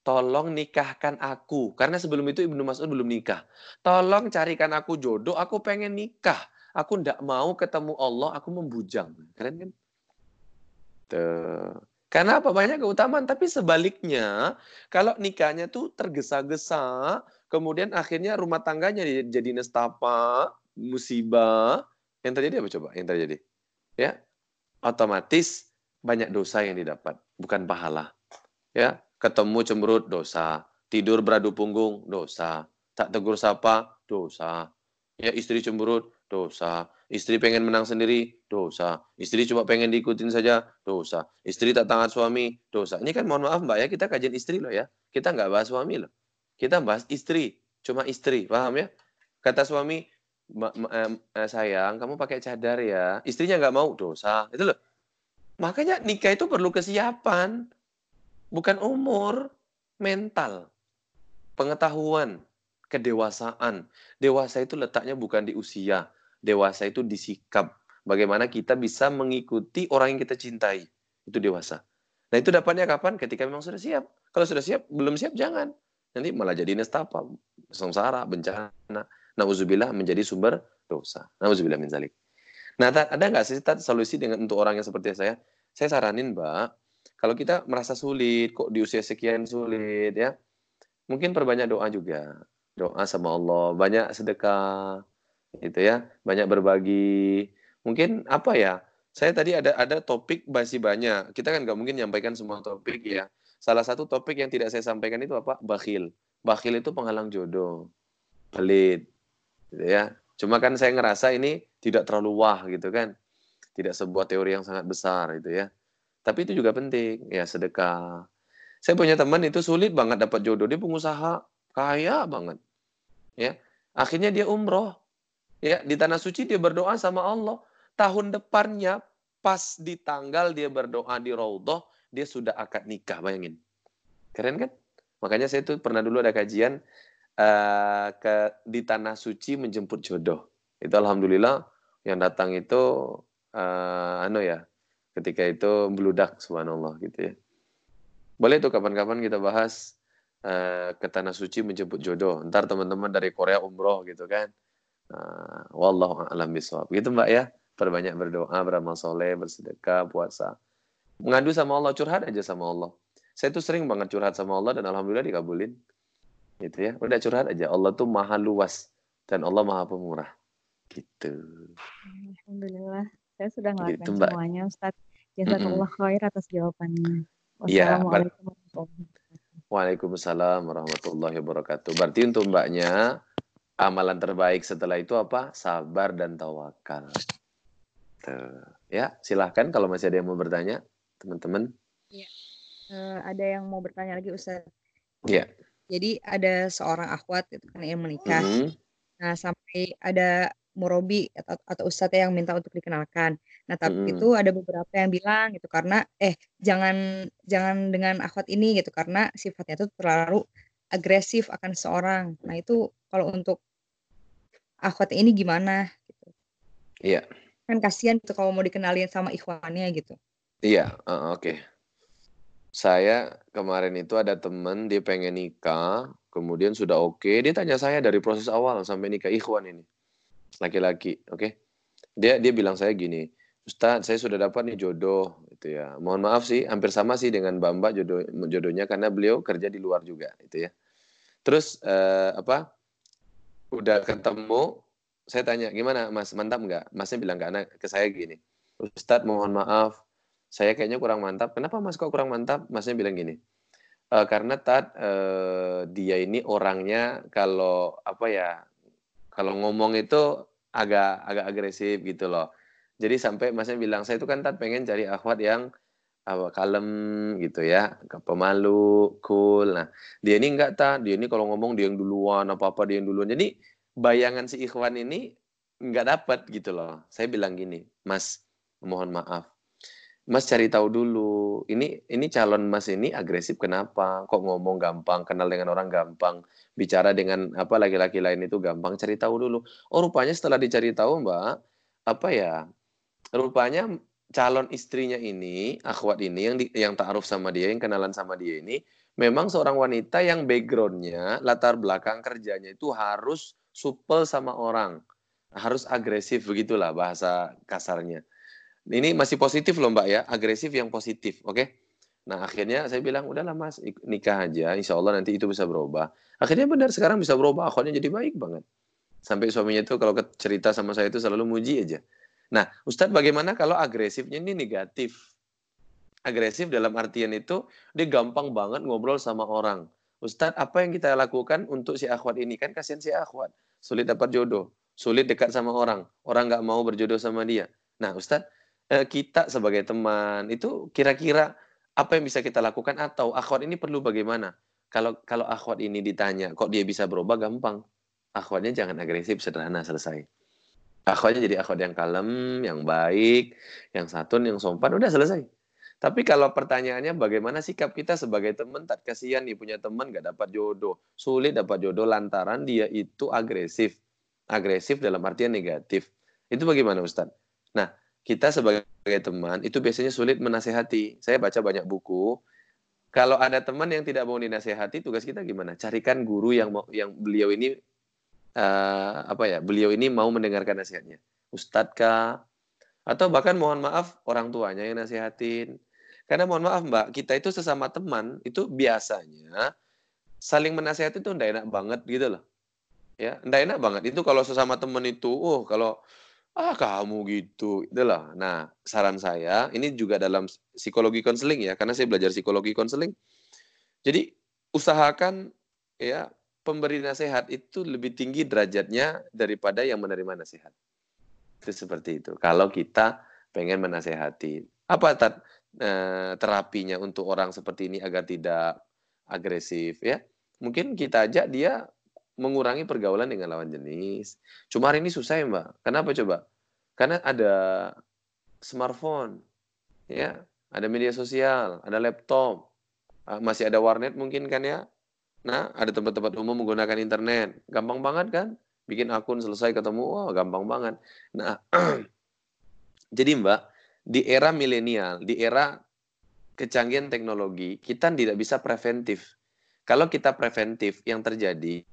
tolong nikahkan aku. Karena sebelum itu Ibnu Mas'ud belum nikah. Tolong carikan aku jodoh, aku pengen nikah. Aku tidak mau ketemu Allah, aku membujang. Keren kan? Tuh. Karena apa? Banyak keutamaan. Tapi sebaliknya, kalau nikahnya tuh tergesa-gesa, kemudian akhirnya rumah tangganya jadi nestapa, musibah. Yang terjadi apa coba? Yang terjadi? Ya, otomatis banyak dosa yang didapat, bukan pahala. Ya, ketemu cemberut dosa, tidur beradu punggung dosa, tak tegur sapa dosa. Ya istri cemberut dosa, istri pengen menang sendiri dosa, istri cuma pengen diikutin saja dosa, istri tak taat suami dosa. Ini kan mohon maaf mbak ya kita kajian istri loh ya, kita nggak bahas suami loh, kita bahas istri, cuma istri, paham ya? Kata suami, eh, sayang kamu pakai cadar ya, istrinya nggak mau dosa, itu loh. Makanya nikah itu perlu kesiapan. Bukan umur, mental, pengetahuan, kedewasaan. Dewasa itu letaknya bukan di usia, dewasa itu di sikap. Bagaimana kita bisa mengikuti orang yang kita cintai. Itu dewasa. Nah itu dapatnya kapan? Ketika memang sudah siap. Kalau sudah siap, belum siap jangan. Nanti malah jadi nestapa, sengsara, bencana. Nauzubillah menjadi sumber dosa. Nauzubillah min zalik. Nah, ada nggak sih solusi dengan untuk orang yang seperti saya? Saya saranin, Mbak, kalau kita merasa sulit, kok di usia sekian sulit ya, mungkin perbanyak doa juga. Doa sama Allah, banyak sedekah, gitu ya, banyak berbagi. Mungkin apa ya? Saya tadi ada ada topik masih banyak. Kita kan nggak mungkin nyampaikan semua topik ya. Salah satu topik yang tidak saya sampaikan itu apa? Bakhil. Bakhil itu penghalang jodoh. Pelit. Gitu ya. Cuma kan saya ngerasa ini tidak terlalu wah gitu kan. Tidak sebuah teori yang sangat besar itu ya. Tapi itu juga penting, ya sedekah. Saya punya teman itu sulit banget dapat jodoh, dia pengusaha kaya banget. Ya. Akhirnya dia umroh. Ya, di tanah suci dia berdoa sama Allah. Tahun depannya pas di tanggal dia berdoa di Raudhah, dia sudah akad nikah, bayangin. Keren kan? Makanya saya tuh pernah dulu ada kajian uh, ke di tanah suci menjemput jodoh. Itu alhamdulillah yang datang itu uh, anu ya, ketika itu meludak subhanallah gitu ya. Boleh tuh kapan-kapan kita bahas uh, ke tanah suci menjemput jodoh. Ntar teman-teman dari Korea umroh gitu kan. Uh, wallahu a'lam. Gitu Mbak ya. Perbanyak berdoa, beramal soleh, bersedekah, puasa. Mengadu sama Allah, curhat aja sama Allah. Saya tuh sering banget curhat sama Allah dan alhamdulillah dikabulin. Gitu ya. Udah curhat aja. Allah tuh maha luas dan Allah maha pemurah. Gitu. Alhamdulillah. Saya sudah ngelakuin gitu, semuanya, Ustaz. Jazakallah khair atas jawabannya. Iya, Wassalamualaikum warahmatullahi wabarakatuh. Waalaikumsalam warahmatullahi wabarakatuh. Berarti untuk mbaknya amalan terbaik setelah itu apa? Sabar dan tawakal. Tuh. Ya, silahkan kalau masih ada yang mau bertanya, teman-teman. Ya. Uh, ada yang mau bertanya lagi, Ustaz? Iya. Jadi ada seorang akhwat itu kan yang menikah. Mm -hmm. Nah, sampai ada murobi atau, atau ustadz yang minta untuk dikenalkan. Nah, tapi mm -hmm. itu ada beberapa yang bilang gitu karena eh jangan jangan dengan akhwat ini gitu karena sifatnya itu terlalu agresif akan seorang. Nah, itu kalau untuk akhwat ini gimana gitu. Iya. Kan kasihan gitu kalau mau dikenalin sama ikhwannya gitu. Iya, uh, oke. Okay. Saya kemarin itu ada temen dia pengen nikah, kemudian sudah oke, okay. dia tanya saya dari proses awal sampai nikah ikhwan ini. Laki-laki, oke. Okay? Dia dia bilang saya gini, Ustaz, saya sudah dapat nih jodoh itu ya. Mohon maaf sih, hampir sama sih dengan Mbak jodoh jodohnya karena beliau kerja di luar juga itu ya. Terus eh, apa? Udah ketemu, saya tanya, "Gimana, Mas? Mantap nggak?" Masnya bilang ke anak ke saya gini, "Ustadz, mohon maaf, saya kayaknya kurang mantap." "Kenapa Mas kok kurang mantap?" Masnya bilang gini, e, "Karena Tat eh, dia ini orangnya kalau apa ya, kalau ngomong itu agak agak agresif gitu loh." Jadi sampai masnya bilang, "Saya itu kan Tat pengen cari akhwat yang apa, kalem gitu ya, pemalu, cool." Nah, dia ini enggak tak, dia ini kalau ngomong dia yang duluan, apa-apa dia yang duluan. Jadi bayangan si ikhwan ini enggak dapat gitu loh. Saya bilang gini, "Mas, mohon maaf. Mas cari tahu dulu. Ini ini calon Mas ini agresif kenapa? Kok ngomong gampang, kenal dengan orang gampang, bicara dengan apa laki-laki lain itu gampang. Cari tahu dulu." Oh, rupanya setelah dicari tahu, Mbak, apa ya? rupanya calon istrinya ini, akhwat ini yang di, yang ta'aruf sama dia, yang kenalan sama dia ini, memang seorang wanita yang backgroundnya, latar belakang kerjanya itu harus supel sama orang, harus agresif begitulah bahasa kasarnya. Ini masih positif loh mbak ya, agresif yang positif, oke? Okay? Nah akhirnya saya bilang udahlah mas nikah aja, insya Allah nanti itu bisa berubah. Akhirnya benar sekarang bisa berubah, akhwatnya jadi baik banget. Sampai suaminya itu kalau cerita sama saya itu selalu muji aja Nah, Ustadz bagaimana kalau agresifnya ini negatif? Agresif dalam artian itu dia gampang banget ngobrol sama orang. Ustadz, apa yang kita lakukan untuk si akhwat ini? Kan kasihan si akhwat. Sulit dapat jodoh. Sulit dekat sama orang. Orang nggak mau berjodoh sama dia. Nah, Ustadz, kita sebagai teman, itu kira-kira apa yang bisa kita lakukan? Atau akhwat ini perlu bagaimana? Kalau kalau akhwat ini ditanya, kok dia bisa berubah? Gampang. Akhwatnya jangan agresif, sederhana, selesai akhwatnya jadi akhwat yang kalem, yang baik, yang santun, yang sopan, udah selesai. Tapi kalau pertanyaannya bagaimana sikap kita sebagai teman, tak kasihan nih punya teman gak dapat jodoh, sulit dapat jodoh lantaran dia itu agresif. Agresif dalam artian negatif. Itu bagaimana Ustaz? Nah, kita sebagai teman itu biasanya sulit menasehati. Saya baca banyak buku. Kalau ada teman yang tidak mau dinasehati, tugas kita gimana? Carikan guru yang mau, yang beliau ini uh, apa ya beliau ini mau mendengarkan nasihatnya ustadz kah atau bahkan mohon maaf orang tuanya yang nasihatin karena mohon maaf mbak kita itu sesama teman itu biasanya saling menasihati itu ndak enak banget gitu loh ya ndak enak banget itu kalau sesama teman itu oh kalau ah kamu gitu itulah nah saran saya ini juga dalam psikologi konseling ya karena saya belajar psikologi konseling jadi usahakan ya pemberi nasihat itu lebih tinggi derajatnya daripada yang menerima nasihat. Itu seperti itu. Kalau kita pengen menasehati. Apa tat, e, terapinya untuk orang seperti ini agar tidak agresif ya? Mungkin kita ajak dia mengurangi pergaulan dengan lawan jenis. Cuma hari ini susah ya Mbak. Kenapa coba? Karena ada smartphone, ya, ada media sosial, ada laptop, ah, masih ada warnet mungkin kan ya, Nah, ada tempat-tempat umum menggunakan internet. Gampang banget kan? Bikin akun selesai ketemu, wah gampang banget. Nah, jadi Mbak, di era milenial, di era kecanggihan teknologi, kita tidak bisa preventif. Kalau kita preventif, yang terjadi,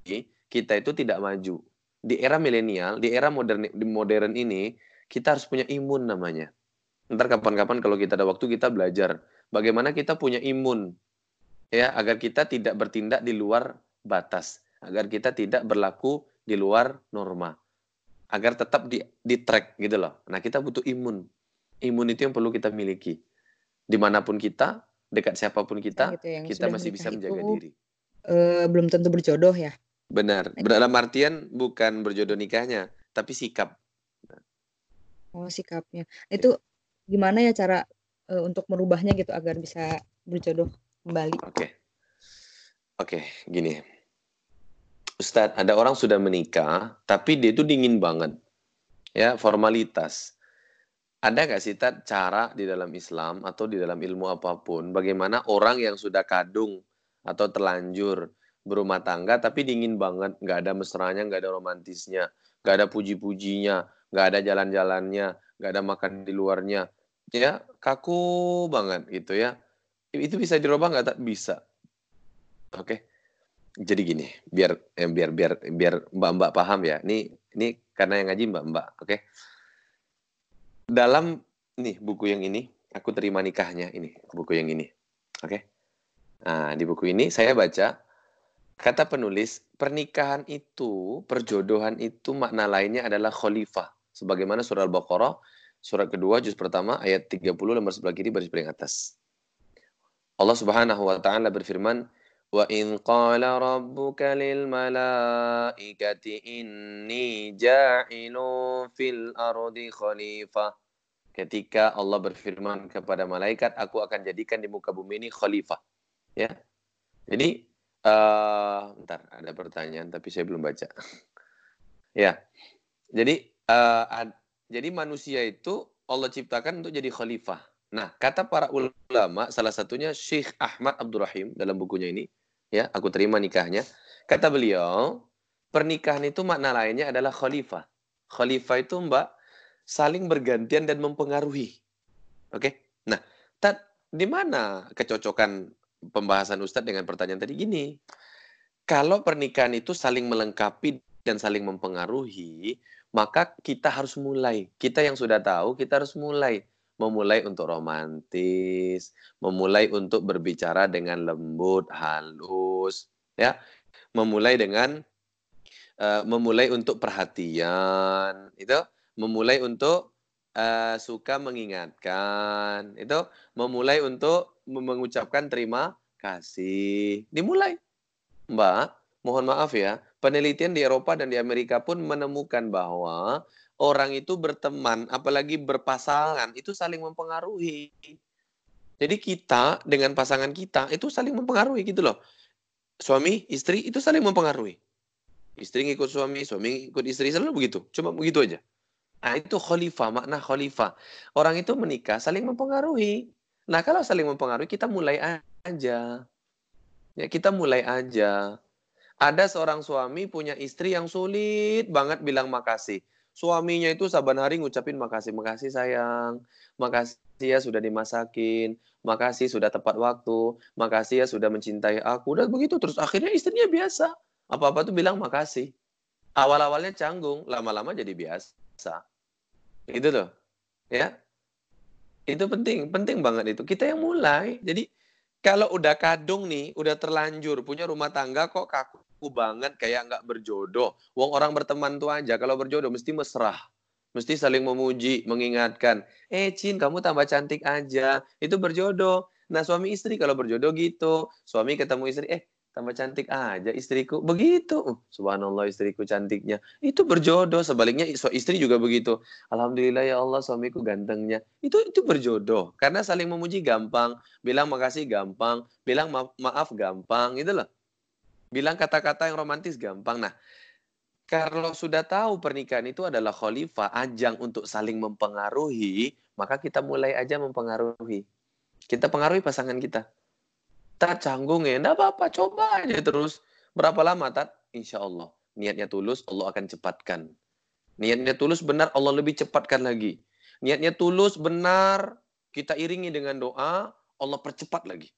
kita itu tidak maju. Di era milenial, di era modern, di modern ini, kita harus punya imun namanya. Ntar kapan-kapan kalau kita ada waktu, kita belajar. Bagaimana kita punya imun ya agar kita tidak bertindak di luar batas, agar kita tidak berlaku di luar norma, agar tetap di di track gitu loh. Nah kita butuh imun, imun itu yang perlu kita miliki. Di mana pun kita, dekat siapa pun kita, gitu, kita masih bisa menjaga itu, diri. Uh, belum tentu berjodoh ya? Benar. Dalam artian bukan berjodoh nikahnya, tapi sikap. Oh, sikapnya. Itu gimana ya cara uh, untuk merubahnya gitu agar bisa berjodoh kembali? Oke. Okay. Oke, okay, gini. Ustadz, ada orang sudah menikah, tapi dia itu dingin banget. Ya, formalitas. Ada nggak sih Tad, cara di dalam Islam atau di dalam ilmu apa pun, bagaimana orang yang sudah kadung atau terlanjur berumah tangga tapi dingin banget, nggak ada mesranya, nggak ada romantisnya, nggak ada puji-pujinya, nggak ada jalan-jalannya, nggak ada makan di luarnya, ya kaku banget gitu ya. Itu bisa dirubah nggak? Tak bisa. Oke. Okay. Jadi gini, biar eh, biar biar biar mbak-mbak paham ya. Ini ini karena yang ngaji mbak-mbak, oke? Okay? dalam nih buku yang ini aku terima nikahnya ini buku yang ini oke okay? nah di buku ini saya baca kata penulis pernikahan itu perjodohan itu makna lainnya adalah khalifah. Sebagaimana surah al-baqarah surat kedua juz pertama ayat 30 lembar sebelah kiri baris paling atas. Allah Subhanahu wa taala berfirman wa in qala rabbuka lil malaikati inni ja'ilu fil ardi khalifah. Ketika Allah berfirman kepada malaikat aku akan jadikan di muka bumi ini khalifah. Ya. Jadi uh, bentar ada pertanyaan tapi saya belum baca. Ya jadi uh, ad, jadi manusia itu Allah ciptakan untuk jadi khalifah. Nah kata para ulama salah satunya Syekh Ahmad Abdurrahim dalam bukunya ini ya aku terima nikahnya. Kata beliau pernikahan itu makna lainnya adalah khalifah. Khalifah itu mbak saling bergantian dan mempengaruhi. Oke? Nah tad di mana kecocokan pembahasan Ustadz dengan pertanyaan tadi gini kalau pernikahan itu saling melengkapi dan saling mempengaruhi maka kita harus mulai. Kita yang sudah tahu kita harus mulai. Memulai untuk romantis, memulai untuk berbicara dengan lembut, halus, ya, memulai dengan uh, memulai untuk perhatian, itu, memulai untuk uh, suka mengingatkan, itu, memulai untuk mengucapkan terima kasih, dimulai, Mbak. Mohon maaf ya, penelitian di Eropa dan di Amerika pun menemukan bahwa orang itu berteman, apalagi berpasangan, itu saling mempengaruhi. Jadi kita dengan pasangan kita itu saling mempengaruhi gitu loh. Suami, istri itu saling mempengaruhi. Istri ngikut suami, suami ngikut istri, selalu begitu. Cuma begitu aja. Nah itu khalifah, makna khalifah. Orang itu menikah saling mempengaruhi. Nah kalau saling mempengaruhi, kita mulai aja. Ya kita mulai aja. Ada seorang suami punya istri yang sulit banget bilang makasih suaminya itu saban hari ngucapin makasih, makasih sayang, makasih ya sudah dimasakin, makasih sudah tepat waktu, makasih ya sudah mencintai aku. Dan begitu terus akhirnya istrinya biasa. Apa-apa tuh bilang makasih. Awal-awalnya canggung, lama-lama jadi biasa. Itu loh. Ya. Itu penting, penting banget itu. Kita yang mulai. Jadi kalau udah kadung nih, udah terlanjur punya rumah tangga kok kaku aku banget kayak nggak berjodoh. Wong orang berteman tuh aja kalau berjodoh mesti mesra. Mesti saling memuji, mengingatkan. Eh Cin, kamu tambah cantik aja. Itu berjodoh. Nah suami istri kalau berjodoh gitu. Suami ketemu istri, eh tambah cantik aja istriku. Begitu. Uh, subhanallah istriku cantiknya. Itu berjodoh. Sebaliknya istri juga begitu. Alhamdulillah ya Allah suamiku gantengnya. Itu itu berjodoh. Karena saling memuji gampang. Bilang makasih gampang. Bilang ma maaf gampang. Gitu loh. Bilang kata-kata yang romantis gampang. Nah, kalau sudah tahu pernikahan itu adalah khalifah, ajang untuk saling mempengaruhi, maka kita mulai aja mempengaruhi. Kita pengaruhi pasangan kita. Tak canggung ya, enggak apa-apa, coba aja terus. Berapa lama, Tat? Insya Allah. Niatnya tulus, Allah akan cepatkan. Niatnya tulus, benar, Allah lebih cepatkan lagi. Niatnya tulus, benar, kita iringi dengan doa, Allah percepat lagi.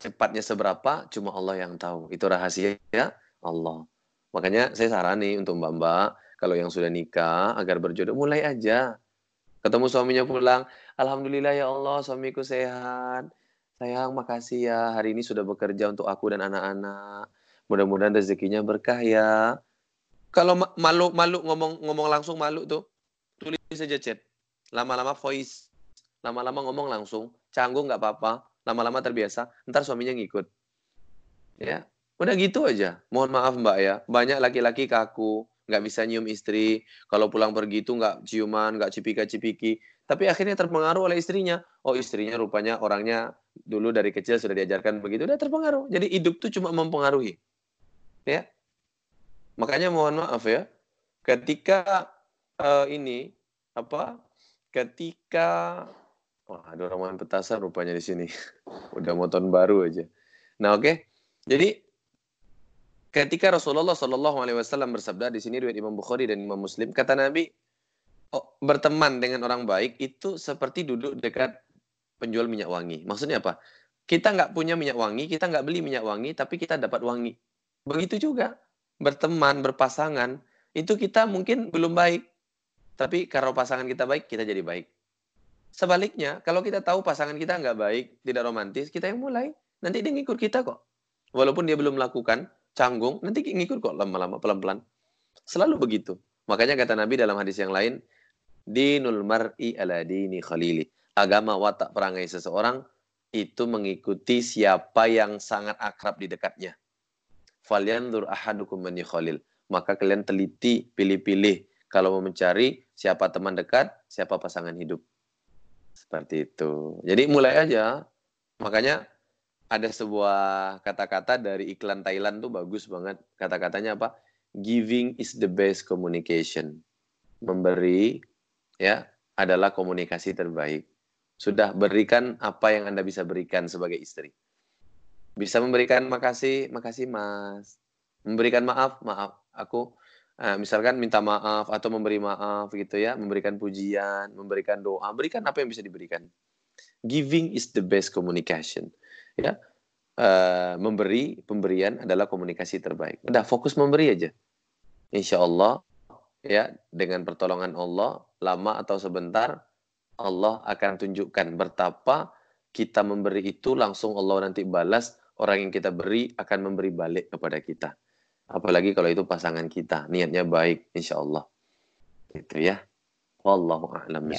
Cepatnya seberapa cuma Allah yang tahu. Itu rahasia ya Allah. Makanya saya sarani untuk mbak-mbak kalau yang sudah nikah agar berjodoh mulai aja. Ketemu suaminya pulang, alhamdulillah ya Allah suamiku sehat. Sayang makasih ya hari ini sudah bekerja untuk aku dan anak-anak. Mudah-mudahan rezekinya berkah ya. Kalau malu-malu ngomong ngomong langsung malu tuh, tulis saja chat. Lama-lama voice, lama-lama ngomong langsung. Canggung nggak apa-apa lama-lama terbiasa, ntar suaminya ngikut. Ya, Udah gitu aja. Mohon maaf Mbak ya. Banyak laki-laki kaku, nggak bisa nyium istri. Kalau pulang pergi itu nggak ciuman, nggak cipika-cipiki. Tapi akhirnya terpengaruh oleh istrinya. Oh istrinya rupanya orangnya dulu dari kecil sudah diajarkan begitu. Udah terpengaruh. Jadi hidup tuh cuma mempengaruhi. Ya. Makanya mohon maaf ya. Ketika uh, ini apa? Ketika Wah, ada orang main petasan rupanya di sini. Udah motor baru aja. Nah, oke. Okay. Jadi ketika Rasulullah Shallallahu Alaihi Wasallam bersabda di sini riwayat Imam Bukhari dan Imam Muslim kata Nabi oh, berteman dengan orang baik itu seperti duduk dekat penjual minyak wangi. Maksudnya apa? Kita nggak punya minyak wangi kita nggak beli minyak wangi tapi kita dapat wangi. Begitu juga berteman berpasangan itu kita mungkin belum baik. Tapi kalau pasangan kita baik kita jadi baik. Sebaliknya kalau kita tahu pasangan kita nggak baik tidak romantis kita yang mulai. Nanti dia ngikut kita kok. Walaupun dia belum melakukan canggung, nanti ngikut kok lama-lama pelan-pelan. Selalu begitu. Makanya kata Nabi dalam hadis yang lain, dinul mar'i ala dini khalili. Agama watak perangai seseorang itu mengikuti siapa yang sangat akrab di dekatnya. Falyanzur ahadukum man khalil. Maka kalian teliti, pilih-pilih kalau mau mencari siapa teman dekat, siapa pasangan hidup. Seperti itu. Jadi mulai aja. Makanya ada sebuah kata-kata dari iklan Thailand tuh bagus banget. Kata-katanya apa? Giving is the best communication. Memberi ya adalah komunikasi terbaik. Sudah berikan apa yang Anda bisa berikan sebagai istri. Bisa memberikan makasih, makasih Mas. Memberikan maaf, maaf. Aku Nah, misalkan minta maaf atau memberi maaf gitu ya, memberikan pujian, memberikan doa, berikan apa yang bisa diberikan. Giving is the best communication ya uh, memberi pemberian adalah komunikasi terbaik. Udah fokus memberi aja. Insya Allah ya dengan pertolongan Allah lama atau sebentar Allah akan tunjukkan betapa kita memberi itu langsung Allah nanti balas orang yang kita beri akan memberi balik kepada kita. Apalagi kalau itu pasangan kita, niatnya baik insya Allah. Itu ya. Wallahu a'lam ya.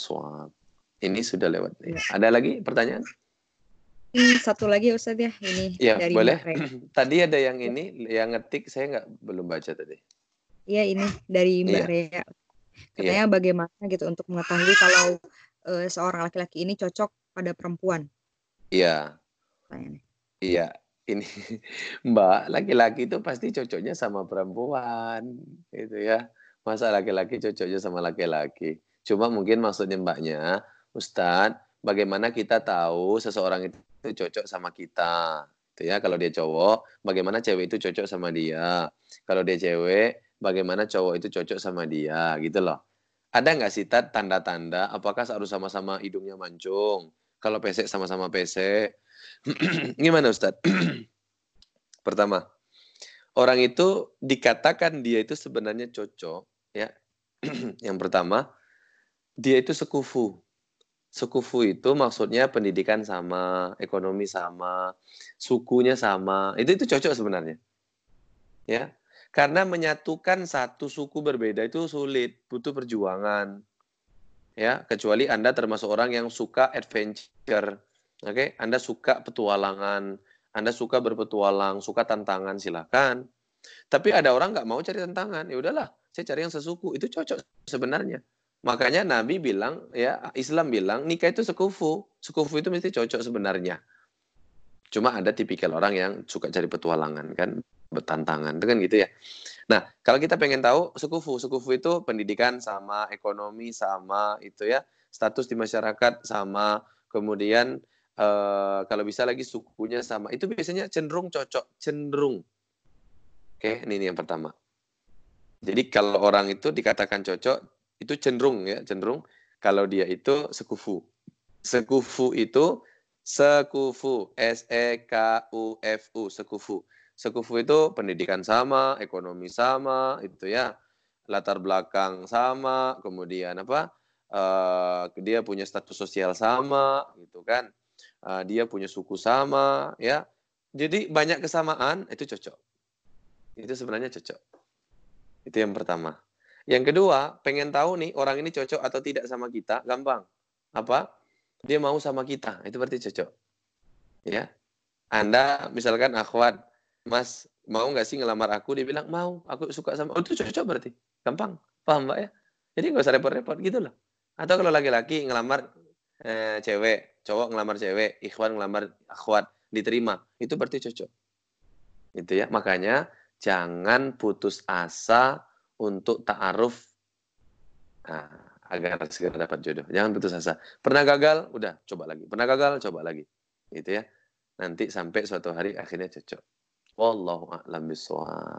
Ini sudah lewat. Ya. Ada lagi pertanyaan? Hmm, satu lagi Ustaz ya ini ya, dari boleh. tadi ada yang ini yang ngetik saya nggak belum baca tadi. Iya ini dari Mbak ya. Rea. Katanya ya. bagaimana gitu untuk mengetahui kalau uh, seorang laki-laki ini cocok pada perempuan. Iya. Iya, ini Mbak, laki-laki itu pasti cocoknya sama perempuan, gitu ya. Masa laki-laki cocoknya sama laki-laki. Cuma mungkin maksudnya Mbaknya, Ustadz, bagaimana kita tahu seseorang itu cocok sama kita. Itu ya kalau dia cowok, bagaimana cewek itu cocok sama dia. Kalau dia cewek, bagaimana cowok itu cocok sama dia, gitu loh. Ada nggak sih tat tanda-tanda apakah harus sama-sama hidungnya mancung? Kalau pesek sama-sama pesek. Gimana Ustadz? Pertama, orang itu dikatakan dia itu sebenarnya cocok, ya. Yang pertama, dia itu sekufu. Sekufu itu maksudnya pendidikan sama, ekonomi sama, sukunya sama. Itu itu cocok sebenarnya. Ya. Karena menyatukan satu suku berbeda itu sulit, butuh perjuangan. Ya, kecuali Anda termasuk orang yang suka adventure. Oke, okay? Anda suka petualangan, Anda suka berpetualang, suka tantangan, silakan. Tapi ada orang nggak mau cari tantangan, ya udahlah, saya cari yang sesuku. Itu cocok sebenarnya. Makanya Nabi bilang, ya Islam bilang nikah itu sekufu. Sekufu itu mesti cocok sebenarnya. Cuma ada tipikal orang yang suka cari petualangan kan, bertantangan, itu kan gitu ya. Nah, kalau kita pengen tahu sekufu, sekufu itu pendidikan sama, ekonomi sama, itu ya, status di masyarakat sama, kemudian uh, kalau bisa lagi sukunya sama. Itu biasanya cenderung cocok, cenderung. Oke, ini, ini yang pertama. Jadi kalau orang itu dikatakan cocok, itu cenderung ya cenderung kalau dia itu sekufu. Sekufu itu sekufu S E K U F U sekufu. Sekufu itu pendidikan sama, ekonomi sama, itu ya latar belakang sama, kemudian apa? Uh, dia punya status sosial sama, gitu kan? Uh, dia punya suku sama, ya. Jadi banyak kesamaan itu cocok. Itu sebenarnya cocok. Itu yang pertama. Yang kedua, pengen tahu nih orang ini cocok atau tidak sama kita, gampang. Apa? Dia mau sama kita, itu berarti cocok. Ya. Anda misalkan akhwat, Mas, mau nggak sih ngelamar aku? Dia bilang mau, aku suka sama. Oh itu cocok berarti, gampang, paham mbak ya? Jadi nggak usah repot-repot gitu loh. Atau kalau laki-laki ngelamar eh, cewek, cowok ngelamar cewek, ikhwan ngelamar akhwat, diterima, itu berarti cocok. Itu ya, makanya jangan putus asa untuk ta'aruf nah, agar segera dapat jodoh. Jangan putus asa. Pernah gagal, udah coba lagi. Pernah gagal, coba lagi. Gitu ya. Nanti sampai suatu hari akhirnya cocok. Wallahu a'lam bishawab.